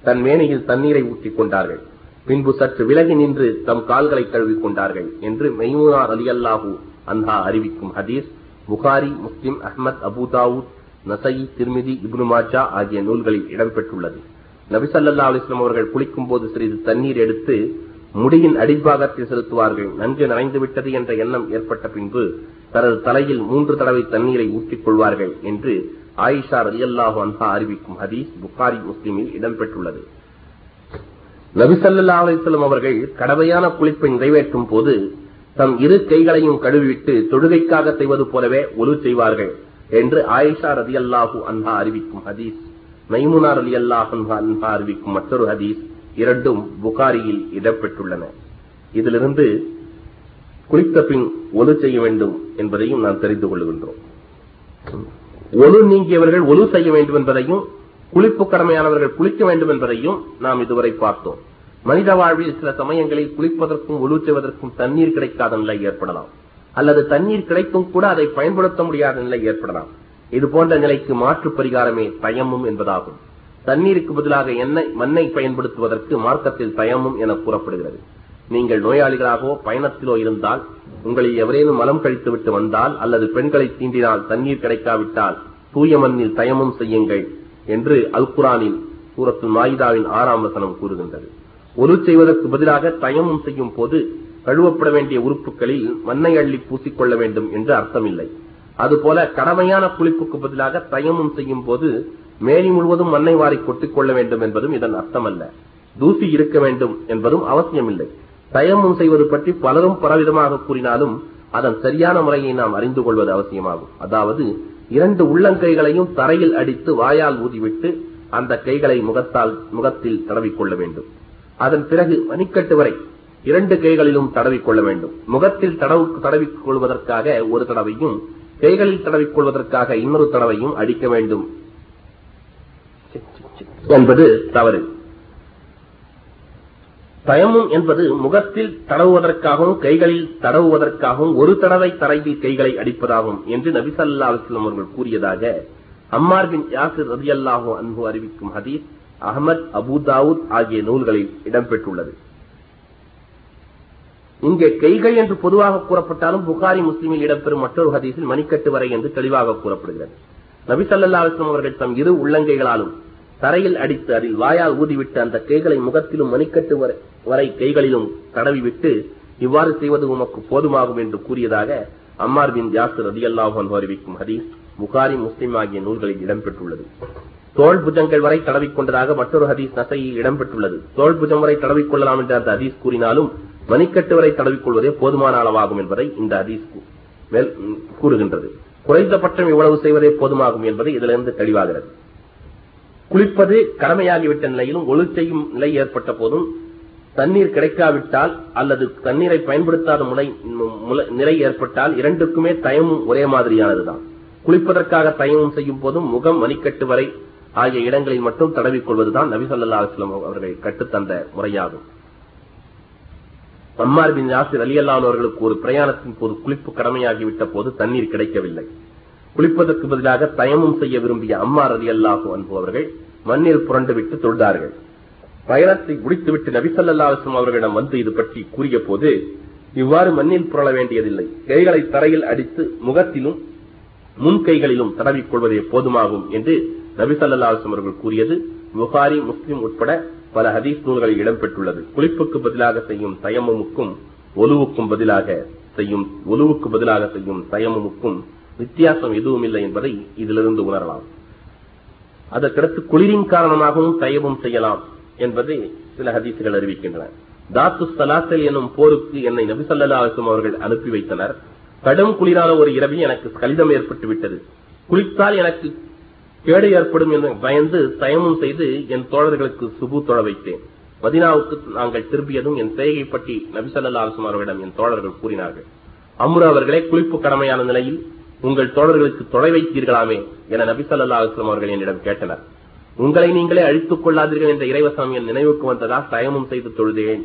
[SPEAKER 1] தன் மேனையில் தண்ணீரை ஊற்றிக் கொண்டார்கள். பின்பு சற்று விலகி நின்று தம் கால்களை கழுவிக் கொண்டார்கள் என்று மெய்மூனார் அலி அல்லாஹூ அன்ஹா அறிவிக்கும் ஹதீஸ் புகாரி முஸ்லிம் அஹ்மத் அபுதாவூத் நசை திருமிதி இப்னு மாஜா ஆகிய நூல்களில் இடம்பெற்றுள்ளது. நபிசல்லா அலிஸ்லாம் அவர்கள் குளிக்கும் போது சிறிது தண்ணீர் எடுத்து முடியின் அடிப்பாகத்தில் செலுத்துவார்கள். நன்கு நனைந்து விட்டது என்ற எண்ணம் ஏற்பட்ட பின்பு தனது தலையில் மூன்று தடவை தண்ணீரை ஊற்றிக் கொள்வார்கள் என்று ஆயிஷா ரலியல்லாஹு அன்ஹா அறிவிக்கும் ஹதீஸ் புகாரி முஸ்லீமில் இடம்பெற்றுள்ளது. நபிசல்லா அலிஸ்லம் அவர்கள் கடமையான குளிப்பை நிறைவேற்றும் போது தம் இரு கைகளையும் கழுவிவிட்டு தொழுகைக்காக செய்வது போலவே ஒலு செய்வார்கள். என்று ஆயிஷா ரதி அல்லாஹூ அன்ஹா அறிவிக்கும் ஹதீஸ் மைமுனார் அலி அல்லாஹ் அன்ஹா அறிவிக்கும் மற்றொரு ஹதீஸ் இரண்டும் புகாரியில் இடம்பெற்றுள்ளன. இதிலிருந்து குளித்த பின் ஒலு செய்ய வேண்டும் என்பதையும் நாம் தெரிந்து கொள்கின்றோம். ஒலு நீங்கியவர்கள் ஒலு செய்ய வேண்டும் என்பதையும் குளிப்பு கடமையானவர்கள் குளிக்க வேண்டும் என்பதையும் நாம் இதுவரை பார்த்தோம். மனித வாழ்வில் சில சமயங்களில் குளிப்பதற்கும் ஒலு செய்வதற்கும் தண்ணீர் கிடைக்காத நிலை ஏற்படலாம். அல்லது தண்ணீர் கிடைத்தும் கூட அதை பயன்படுத்த முடியாத நிலை ஏற்படலாம். இது போன்ற நிலைக்கு மாற்று பரிகாரமே தயமும் என்பதாகும். தண்ணீருக்கு பதிலாக எண்ணெய் மண்ணை பயன்படுத்துவதற்கு மார்க்கத்தில் தயமும் என கூறப்படுகிறது. நீங்கள் நோயாளிகளாகவோ பயணத்திலோ இருந்தால் உங்களில் எவரேனும் மலம் கழித்துவிட்டு வந்தால் அல்லது பெண்களை தீண்டினால் தண்ணீர் கிடைக்காவிட்டால் தூய மண்ணில் தயமும் செய்யுங்கள் என்று அல்குரானில் சூரத்து மாயிதாவின் ஆறாம் வசனம் கூறுகின்றது. ஒரு செய்வதற்கு பதிலாக தயமும் செய்யும் போது கழுவப்பட வேண்டிய உறுப்புகளில் மண்ணை அள்ளி பூசிக்கொள்ள வேண்டும் என்று அர்த்தமில்லை. அதுபோல கடமையான குளிப்புக்கு பதிலாக தயமும் செய்யும் போது மேலி முழுவதும் மண்ணை வாரி கொட்டிக் கொள்ள வேண்டும் என்பதும் இதன் அர்த்தமல்ல. தூசி இருக்க வேண்டும் என்பதும் அவசியமில்லை. தயமும் செய்வது பற்றி பலரும் பலவிதமாக கூறினாலும் அதன் சரியான முறையை நாம் அறிந்து கொள்வது அவசியமாகும். அதாவது இரண்டு உள்ளங்கைகளையும் தரையில் அடித்து வாயால் ஊதிவிட்டு அந்த கைகளை முகத்தால் முகத்தில் தடவிக்கொள்ள வேண்டும். அதன் பிறகு மணிக்கட்டு வரை இரண்டு கைகளிலும் தடவிக்கொள்ள வேண்டும். முகத்தில் தடவு தடவிக்கொள்வதற்காக ஒரு தடவையும் கைகளில் தடவிக்கொள்வதற்காக இன்னொரு தடவையும் அடிக்க வேண்டும். என்பது தவறு. தயமும் என்பது முகத்தில் தடவுவதற்காகவும் கைகளில் தடவுவதற்காகவும் ஒரு தடவை தரையில் கைகளை அடிப்பதாகும் என்று நபிசல்லா அலுவலம் அவர்கள் கூறியதாக அம்மார் பின் யாசிர் ரதி அல்லாஹோ அன்பு அறிவிக்கும் ஹதீஸ் அகமத் அபுதாவுத் ஆகிய நூல்களில் இடம்பெற்றுள்ளது. இங்கே கைகள் என்று பொதுவாக கூறப்பட்டாலும் புகாரி முஸ்லீமில் இடம்பெறும் மற்றொரு ஹதீஸில் மணிக்கட்டு வரை என்று தெளிவாக கூறப்படுகிறது. நபி சல்லா அவர்கள் தம் இரு உள்ளங்கைகளாலும் தரையில் அடித்து அதில் வாயால் ஊதிவிட்டு அந்த கைகளை முகத்திலும் மணிக்கட்டு வரை கைகளிலும் தடவிவிட்டு இவ்வாறு செய்வது உமக்கு போதுமாகும் என்று கூறியதாக அம்மார் பின் ஜாசர் ரதி அல்லாஹ் அறிவிக்கும் ஹதீஸ் புகாரி முஸ்லிம் ஆகிய நூல்களில் இடம்பெற்றுள்ளது. தோல் புஜங்கள் வரை தடவிக்கொண்டதாக மற்றொரு ஹதீஸ் நசையில் இடம்பெற்றுள்ளது. தோல் புஜம் வரை தடவிக்கொள்ளலாம் என்று அந்த ஹதீஸ் கூறினாலும் மணிக்கட்டு வரை தடவிக்கொள்வதே போதுமான அளவாகும் என்பதை இந்த ஹதீஸ் மேல் கூறுகின்றது. குறைந்தபட்சம் இவ்வளவு செய்வதே போதுமாகும் என்பது இதிலிருந்து தெளிவாகிறது. குளிப்பது கடமையாகிவிட்ட நிலையிலும் ஒழு செய்யும் நிலை ஏற்பட்ட போதும் தண்ணீர் கிடைக்காவிட்டால் அல்லது தண்ணீரை பயன்படுத்தாத முறை நிலை ஏற்பட்டால் இரண்டுக்குமே தயமும் ஒரே மாதிரியானதுதான். குளிப்பதற்காக தயமும் செய்யும் போதும் முகம் மணிக்கட்டு வரை ஆகிய இடங்களில் மட்டும் தடவிக் கொள்வதுதான் நபிசல்லா அலுவலம் அவர்கள் கட்டுத்தந்த முறையாகும். அம்மார் பின் யாசிர் அலி அவர்களுக்கு ஒரு பிரயாணத்தின் போது குளிப்பு கடமையாகிவிட்ட போது தண்ணீர் கிடைக்கவில்லை. குளிப்பதற்கு பதிலாக தயமும் செய்ய விரும்பிய அம்மார் அலி அல்லாஹு அன்பு அவர்கள் மண்ணில் புரண்டுவிட்டு தொழுதார்கள். பயணத்தை முடித்துவிட்டு நபிசல்லாசம் அவர்களிடம் வந்து இது பற்றி கூறிய போது இவ்வாறு மண்ணில் புரள வேண்டியதில்லை. கைகளை தரையில் அடித்து முகத்திலும் முன் கைகளிலும் தடவிக் கொள்வதே போதுமாகும் என்று நபிசல்லாசம் அவர்கள் கூறியது. புகாரி முஸ்லிம் உட்பட பல ஹதீஸ் நூல்களில் இடம்பெற்றுள்ளது. குளிப்புக்கு பதிலாக செய்யும் தயமுமுக்கும் ஒலுவுக்கும் பதிலாக செய்யும் ஒலுவுக்கு பதிலாக செய்யும் தயமுமுக்கும் வித்தியாசம் எதுவும் இல்லை என்பதை இதிலிருந்து உணரலாம். அதற்கடுத்து குளிரின் காரணமாகவும் தயவும் செய்யலாம் என்பதை சில ஹதீசுகள் அறிவிக்கின்றன. தாத்து சலாசல் எனும் போருக்கு என்னை நபிசல்லா அலிஸ்லம் அவர்கள் அனுப்பி வைத்தனர். கடும் குளிரான ஒரு இரவில் எனக்கு கலிதம் ஏற்பட்டு விட்டது குளித்தால் எனக்கு கேடு ஏற்படும் என்று பயந்து தயமும் செய்து என் தோழர்களுக்கு சுபு தொழ வைத்தேன். மதினாவுக்கு நாங்கள் திரும்பியதும் என் செய்கை பற்றி நபிசல்லா அலுவலம் அவர்களிடம் என் தோழர்கள் கூறினார்கள். அம்ரு அவர்களே குளிப்பு கடமையான நிலையில் உங்கள் தோழர்களுக்கு தொலை வைத்தீர்களாமே என நபிசல்லா அலுவலம் அவர்கள் என்னிடம் கேட்டனர். உங்களை நீங்களே அழித்துக் கொள்ளாதீர்கள் என்ற இறைவசம் என் நினைவுக்கு வந்ததா தயமும் செய்து தொழுதேன்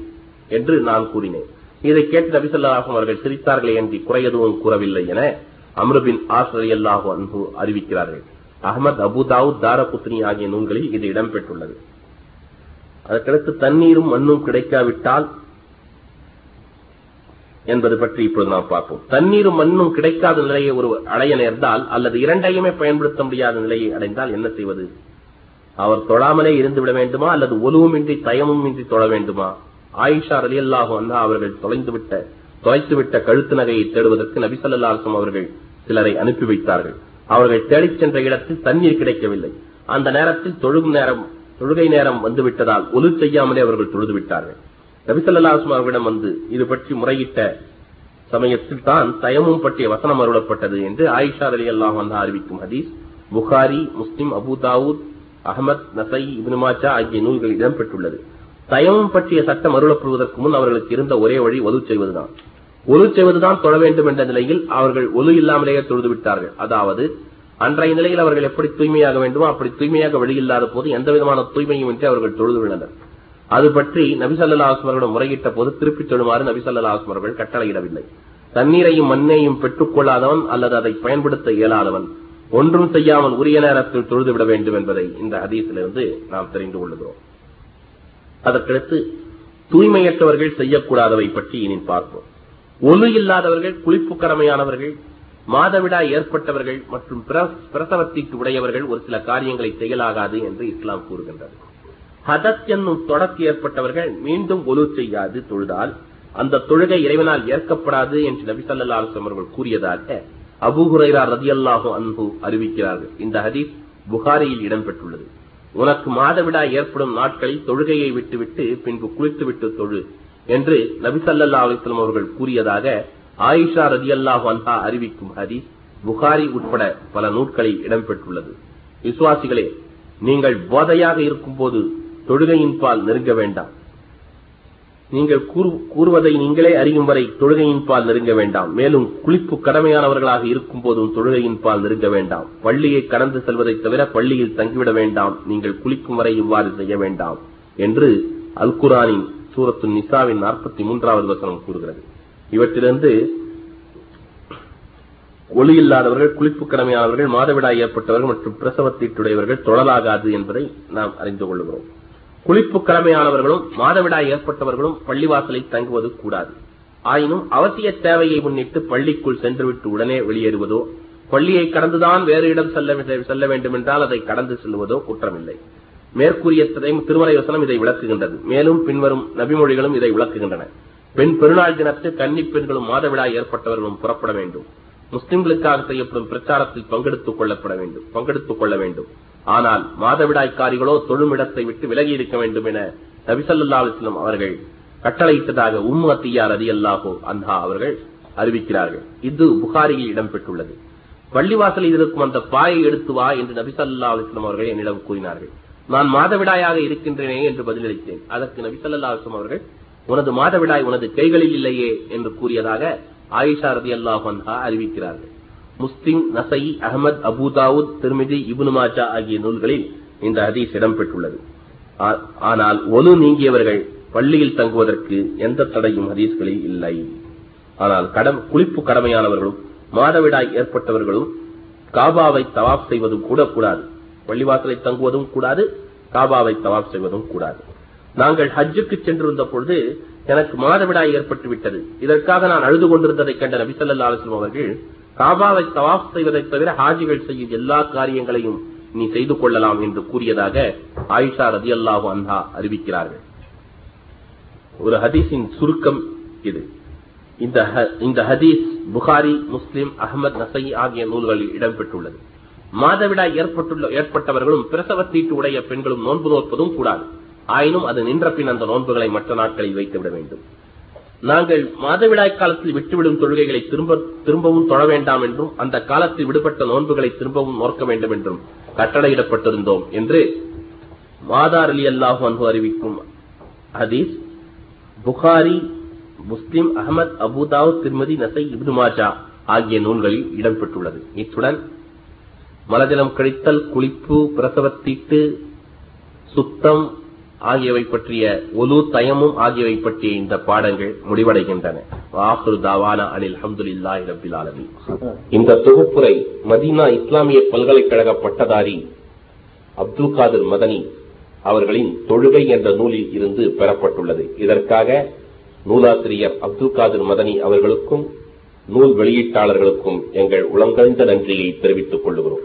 [SPEAKER 1] என்று நான் கூறினேன். இதை கேட்டு நபிசல்லாஹும் அவர்கள் சிரித்தார்களே என்று குறை எதுவும் கூறவில்லை என அம்ருபின் ஆசிரியர் அல்லாஹு அன்பு அறிவிக்கிறார்கள். அகமது அபுதாவுத் தாரபுத்னி ஆகிய நூல்களில் இது இடம்பெற்றுள்ளது. அதற்கடுத்து தண்ணீரும் மண்ணும் கிடைக்காவிட்டால் என்பது பற்றி இப்பொழுது நாம் பார்ப்போம். தண்ணீரும் மண்ணும் கிடைக்காத நிலையை ஒரு அடைய நேர்ந்தால் அல்லது இரண்டையுமே பயன்படுத்த முடியாத நிலையை அடைந்தால் என்ன செய்வது? அவர் தொழாமலே இருந்து விட வேண்டுமா? அல்லது ஒலுவுமின்றி தயமுமின்றி தொழ வேண்டுமா? ஆயிஷா அலி அல்லாஹு அண்ணா அவர்கள் தொலைந்துவிட்ட தொலைத்துவிட்ட கழுத்து நகையை தேடுவதற்கு நபிசல்லாசம் அவர்கள் சிலரை அனுப்பி வைத்தார்கள். அவர்கள் தேடிச் சென்ற இடத்தில் தண்ணீர் கிடைக்கவில்லை. அந்த நேரத்தில் தொழுகும் நேரம் தொழுகை நேரம் வந்துவிட்டதால் ஒலு செய்யாமலே அவர்கள் தொழுது விட்டார்கள். நபிசல்லாஸ்மா அவர்களிடம் வந்து இது பற்றி முறையிட்ட சமயத்தில் தான் தயமும் பற்றிய வசனம் அருளப்பட்டது என்று ஆயிஷா அலி அல்லாஹ் வந்தா அறிவிக்கும் ஹதீஸ். புகாரி முஸ்லிம் அபு தாவூத் அகமத் நசை இபினுமாச்சா ஆகிய நூல்கள் இடம்பெற்றுள்ளது. தயமும் பற்றிய சட்டம் அருளப்படுவதற்கு முன் அவர்களுக்கு இருந்த ஒரே வழி ஒலு செய்வதுதான். ஒலு செய்வதுதான் தொழ வேண்டும் என்ற நிலையில் அவர்கள் ஒலு இல்லாமலேயே தொழுது விட்டார்கள். அதாவது அன்றைய நிலையில் அவர்கள் எப்படி தூய்மையாக வேண்டுமோ அப்படி தூய்மையாக வழியில்லாத போது எந்த விதமான தூய்மையும் இன்றி அவர்கள் தொழுது விழுந்தனர். அது பற்றி நபிசல்லா அவர்களிடம் முறையிட்ட போது திருப்பித் தொழுமாறு நபிசல்லா அவர்கள் கட்டளையிடவில்லை. தண்ணீரையும் மண்ணையும் பெற்றுக் கொள்ளாதவன் அல்லது அதை பயன்படுத்த இயலாதவன் ஒன்றும் செய்யாமல் உரிய நேரத்தில் தொழுதுவிட வேண்டும் என்பதை இந்த அதிகத்திலிருந்து நாம் தெரிந்து கொள்ளுகிறோம். அதற்கடுத்து தூய்மையற்றவர்கள் செய்யக்கூடாதவை பற்றி இனி பார்ப்போம். ஒழு இல்லாதவர்கள் குளிப்பு கடமையானவர்கள் மாதவிடா ஏற்பட்டவர்கள் மற்றும் பிரசவத்திற்கு உடையவர்கள் ஒரு சில காரியங்களை செயலாகாது என்று இஸ்லாம் கூறுகின்றது. ஹதத் என்னும் தொடக்கு ஏற்பட்டவர்கள் மீண்டும் ஒலு செய்யாது தொழுதால் அந்த தொழுகை இறைவனால் ஏற்கப்படாது என்று நபிசல்லா அவர்கள் கூறியதாக அபுஹுரைரா ரதி அல்லாஹு அன்பு அறிவிக்கிறார்கள். இந்த ஹதீஸ் புகாரியில் இடம்பெற்றுள்ளது. உனக்கு மாதவிடா ஏற்படும் நாட்களில் தொழுகையை விட்டுவிட்டு பின்பு குளித்துவிட்டு தொழு. என்று நபிசல்லா அலிஸ்லம் அவர்கள் கூறியதாக ஆயிஷா ரதி அல்லாஹு அன்ஹா அறிவிக்கும் ஹதீஸ் புகாரி உட்பட பல நூட்களில் இடம்பெற்றுள்ளது. விசுவாசிகளே நீங்கள் போதையாக இருக்கும்போது தொழுகையின் பால் நெருங்க வேண்டாம். நீங்கள் கூறுவதை நீங்களே அறியும் வரை தொழுகையின் பால் நெருங்க வேண்டாம். மேலும் குளிப்பு கடமையானவர்களாக இருக்கும் போதும் தொழுகையின் பால் நெருங்க வேண்டாம். பள்ளியை கடந்து செல்வதை தவிர பள்ளியில் தங்கிவிட வேண்டாம். நீங்கள் குளிக்கும் வரை இவ்வாறு செய்ய வேண்டாம் என்று அல்குரானின் சூரத்து நிசாவின் நாற்பத்தி மூன்றாவது வசனம் கூறுகிறது. இவற்றிலிருந்து ஒளி இல்லாதவர்கள் குளிப்பு கடமையானவர்கள் மாதவிடாய் ஏற்பட்டவர்கள் மற்றும் பிரசவத்தீட்டுடையவர்கள் தொடலாகாது என்பதை நாம் அறிந்து கொள்கிறோம். குளிப்பு கடமையானவர்களும் மாதவிடாய் ஏற்பட்டவர்களும் பள்ளிவாசலை தங்குவது கூடாது. ஆயினும் அவசிய தேவையை முன்னிட்டு பள்ளிக்குள் சென்றுவிட்டு உடனே வெளியேறுவதோ பள்ளியை கடந்துதான் வேறு இடம் செல்ல செல்ல வேண்டும் என்றால் அதை கடந்து செல்வதோ குற்றமில்லை. மேற்கூறிய திருமலை வசனம் இதை விளக்குகின்றது. மேலும் பின்வரும் நபிமொழிகளும் இதை விளக்குகின்றன. பெண் பெருநாள் தினத்தில் கன்னி பெண்களும் மாதவிடாய் ஏற்பட்டவர்களும் புறப்பட வேண்டும். முஸ்லிம்களுக்காக செய்யப்படும் பிரச்சாரத்தில் பங்கெடுத்துக் கொள்ளப்பட வேண்டும். பங்கெடுத்துக் கொள்ள வேண்டும். ஆனால் மாதவிடாய்க்காரிகளோ தொழுமிடத்தை விட்டு விலகி இருக்க வேண்டும் என நபிசல்லா அலிஸ்லம் அவர்கள் கட்டளையிட்டதாக உம்மு அத்தியார் அதி அல்லாஹோ அன்ஹா அவர்கள் அறிவிக்கிறார்கள். இது புகாரியில் இடம்பெற்றுள்ளது. பள்ளிவாசலில் இருக்கும் அந்த பாயை எடுத்து வா என்று நபிசல்லா அலிஸ்லாம் அவர்கள் என்னிடம் கூறினார்கள். நான் மாதவிடாயாக இருக்கின்றேனே என்று பதிலளித்தேன். அதற்கு நபிசல்லா அவர்கள் உனது மாதவிடாய் உனது கைகளில் இல்லையே என்று கூறியதாக ஆயிஷா ரதி அல்லாஹ் அறிவிக்கிறார்கள். முஸ்லிம் நசை அகமது அபுதாவுத் திருமிதி இபுனு மாஜா ஆகிய நூல்களில் இந்த ஹதீஸ் இடம்பெற்றுள்ளது. ஆனால் ஒலு நீங்கியவர்கள் பள்ளியில் தங்குவதற்கு எந்த தடையும் ஹதீஸ்களில் இல்லை. ஆனால் கடம் குளிப்பு கடமையானவர்களும் மாதவிடாய் ஏற்பட்டவர்களும் காபாவை தவாப் செய்வதும் கூட கூடாது. பள்ளிவாசலை தங்குவதும் கூடாது காபாவை தவாப் செய்வதும் கூடாது. நாங்கள் ஹஜ்ஜுக்கு சென்றிருந்த பொழுது எனக்கு மாதவிடாய் ஏற்பட்டு விட்டது. இதற்காக நான் அழுது கொண்டிருந்ததை கண்ட நபிசல்லா அலுவலம் அவர்கள் காபாவை தவாப் செய்வதை தவிர ஹாஜிகள் செய்யும் எல்லா காரியங்களையும் நீ செய்து கொள்ளலாம் என்று கூறியதாக ஆயிஷா ரதி அல்லாஹு அன்ஹா அறிவிக்கிறார்கள். ஒரு ஹதீஸின் சுருக்கம் இது. இந்த ஹ- இந்த ஹதீஸ் புகாரி முஸ்லிம் அகமது நசை ஆகிய நூல்களில் இடம்பெற்றுள்ளது. மாதவிடாய் ஏற்பட்டுள்ள ஏற்பட்டவர்களும் பிரசவ தீட்டு உடைய பெண்களும் நோன்பு நோற்பதும் கூடாது. ஆயினும் அது நின்ற பின் அந்த நோன்புகளை மற்ற நாட்களில் வைத்துவிட வேண்டும். நாங்கள் மாதவிடாய் காலத்தில் விட்டுவிடும் தொழுகைகளை திரும்ப திரும்பவும் தொழ வேண்டாம் என்றும் அந்த காலத்தில் விடுபட்ட நோன்புகளை திரும்பவும் நோக்க வேண்டும் என்றும் கட்டளையிடப்பட்டிருந்தோம் என்று மாதார் அலி அல்லாஹு அன்பு அறிவிக்கும் ஹதீஸ் புகாரி முஸ்லிம் அகமது அபுதாவ் திருமதி நசை இப்னு மாஜா ஆகிய நூல்களில் இடம்பெற்றுள்ளது. இத்துடன் மலஜலம் கழித்தல் குளிப்பு பிரசவத்தீட்டு சுத்தம் ஆகியவை பற்றிய ஒலு தயமும் ஆகியவை பற்றிய இந்த பாடங்கள் முடிவடைகின்றன. இந்த தொகுப்புரை மதீனா இஸ்லாமிய பல்கலைக்கழக பட்டதாரி அப்துல் காதிர் மதனி அவர்களின் தொழுகை என்ற நூலில் இருந்து பெறப்பட்டுள்ளது. இதற்காக நூலாசிரியர் அப்துல் காதிர் மதனி அவர்களுக்கும் நூல் வெளியீட்டாளர்களுக்கும் எங்கள் உளங்கழ்ந்த நன்றியை தெரிவித்துக் கொள்கிறோம்.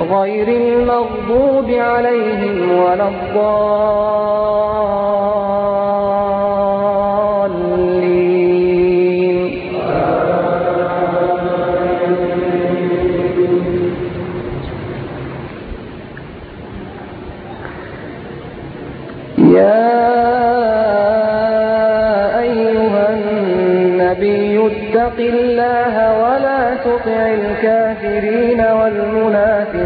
[SPEAKER 2] غير المغضوب عليهم ولا الضالين. يا أيها النبي اتق الله ولا تطع الكافرين.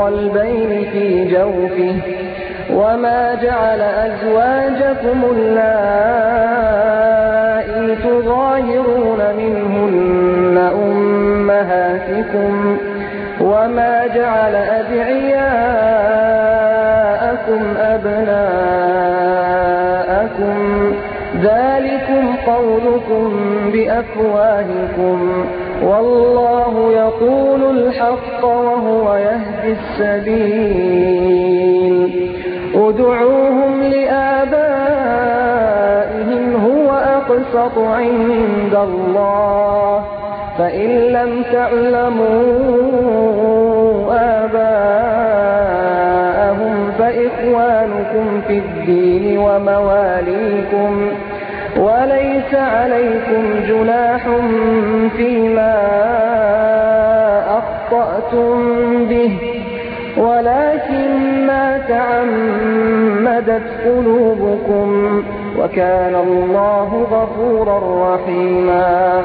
[SPEAKER 2] قلبين في جوفه وما جعل أزواجكم اللائي تظاهرون منهن أمهاتكم وما جعل أدعياءكم أبناءكم ذلكم قولكم بأفواهكم والله يقول الحق وهو يهدي السبيل. ادعوهم لآبائهم هو أقسط عند الله. فإن لم تعلموا آباءهم فإخوانكم في الدين ومواليكم. وليس عليكم جناح فيما أخطأتم به ولكن ما تعمدت قلوبكم وكان الله غفورا رحيما.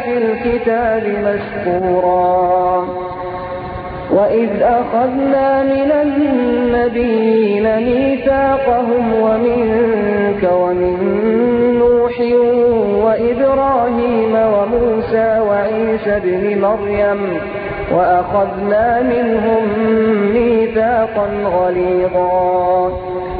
[SPEAKER 2] في الكتاب مسطورا وإذ أخذنا من النبيين ميثاقهم ومنك ومن نوح وإبراهيم وموسى وعيسى ابن مريم وأخذنا منهم ميثاقا غليظا.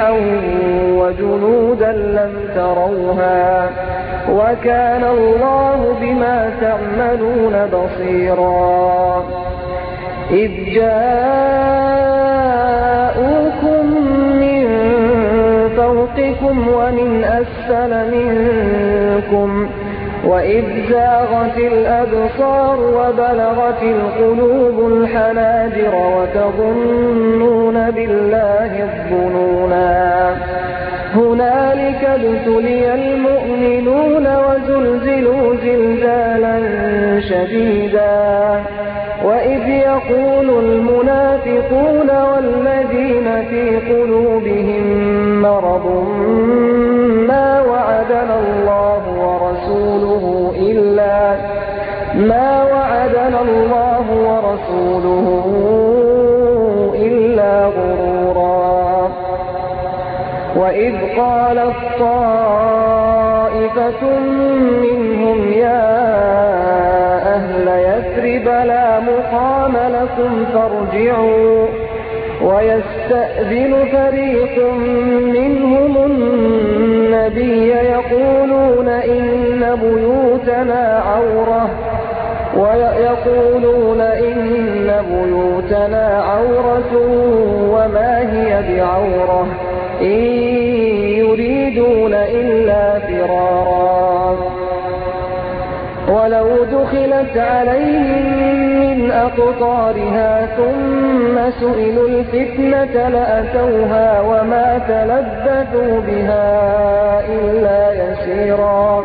[SPEAKER 2] ريحا وجنودا لم تروها وكان الله بما تعملون بصيرا. إذ جاءوكم من فوقكم ومن أسفل منكم وإذ زاغت الأبصار وبلغت القلوب الحناجر وتظنون بالله الظنونا هنالك ابتلي المؤمنون وزلزلوا زلزالا شديدا ما وعدنا الله ورسوله إلا غرورا. وإذ قالت طائفة منهم يا أهل يثرب لا مقام لكم فارجعوا ويستأذن فريق منهم النبي يقولون إن بيوتنا عورة. ويقولون إن بيوتنا عورة وما هي بعورة إن يريدون إلا فرارا. ولو دخلت عليهم من أقطارها ثم سئلوا الفتنة لأتوها وما تلبثوا بها إلا يسيرا.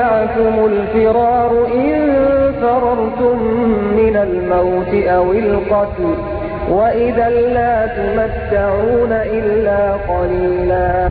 [SPEAKER 2] ينفعكم الفرار إن فررتم من الموت أو القتل وإذا لا تمتعون إلا قليلا.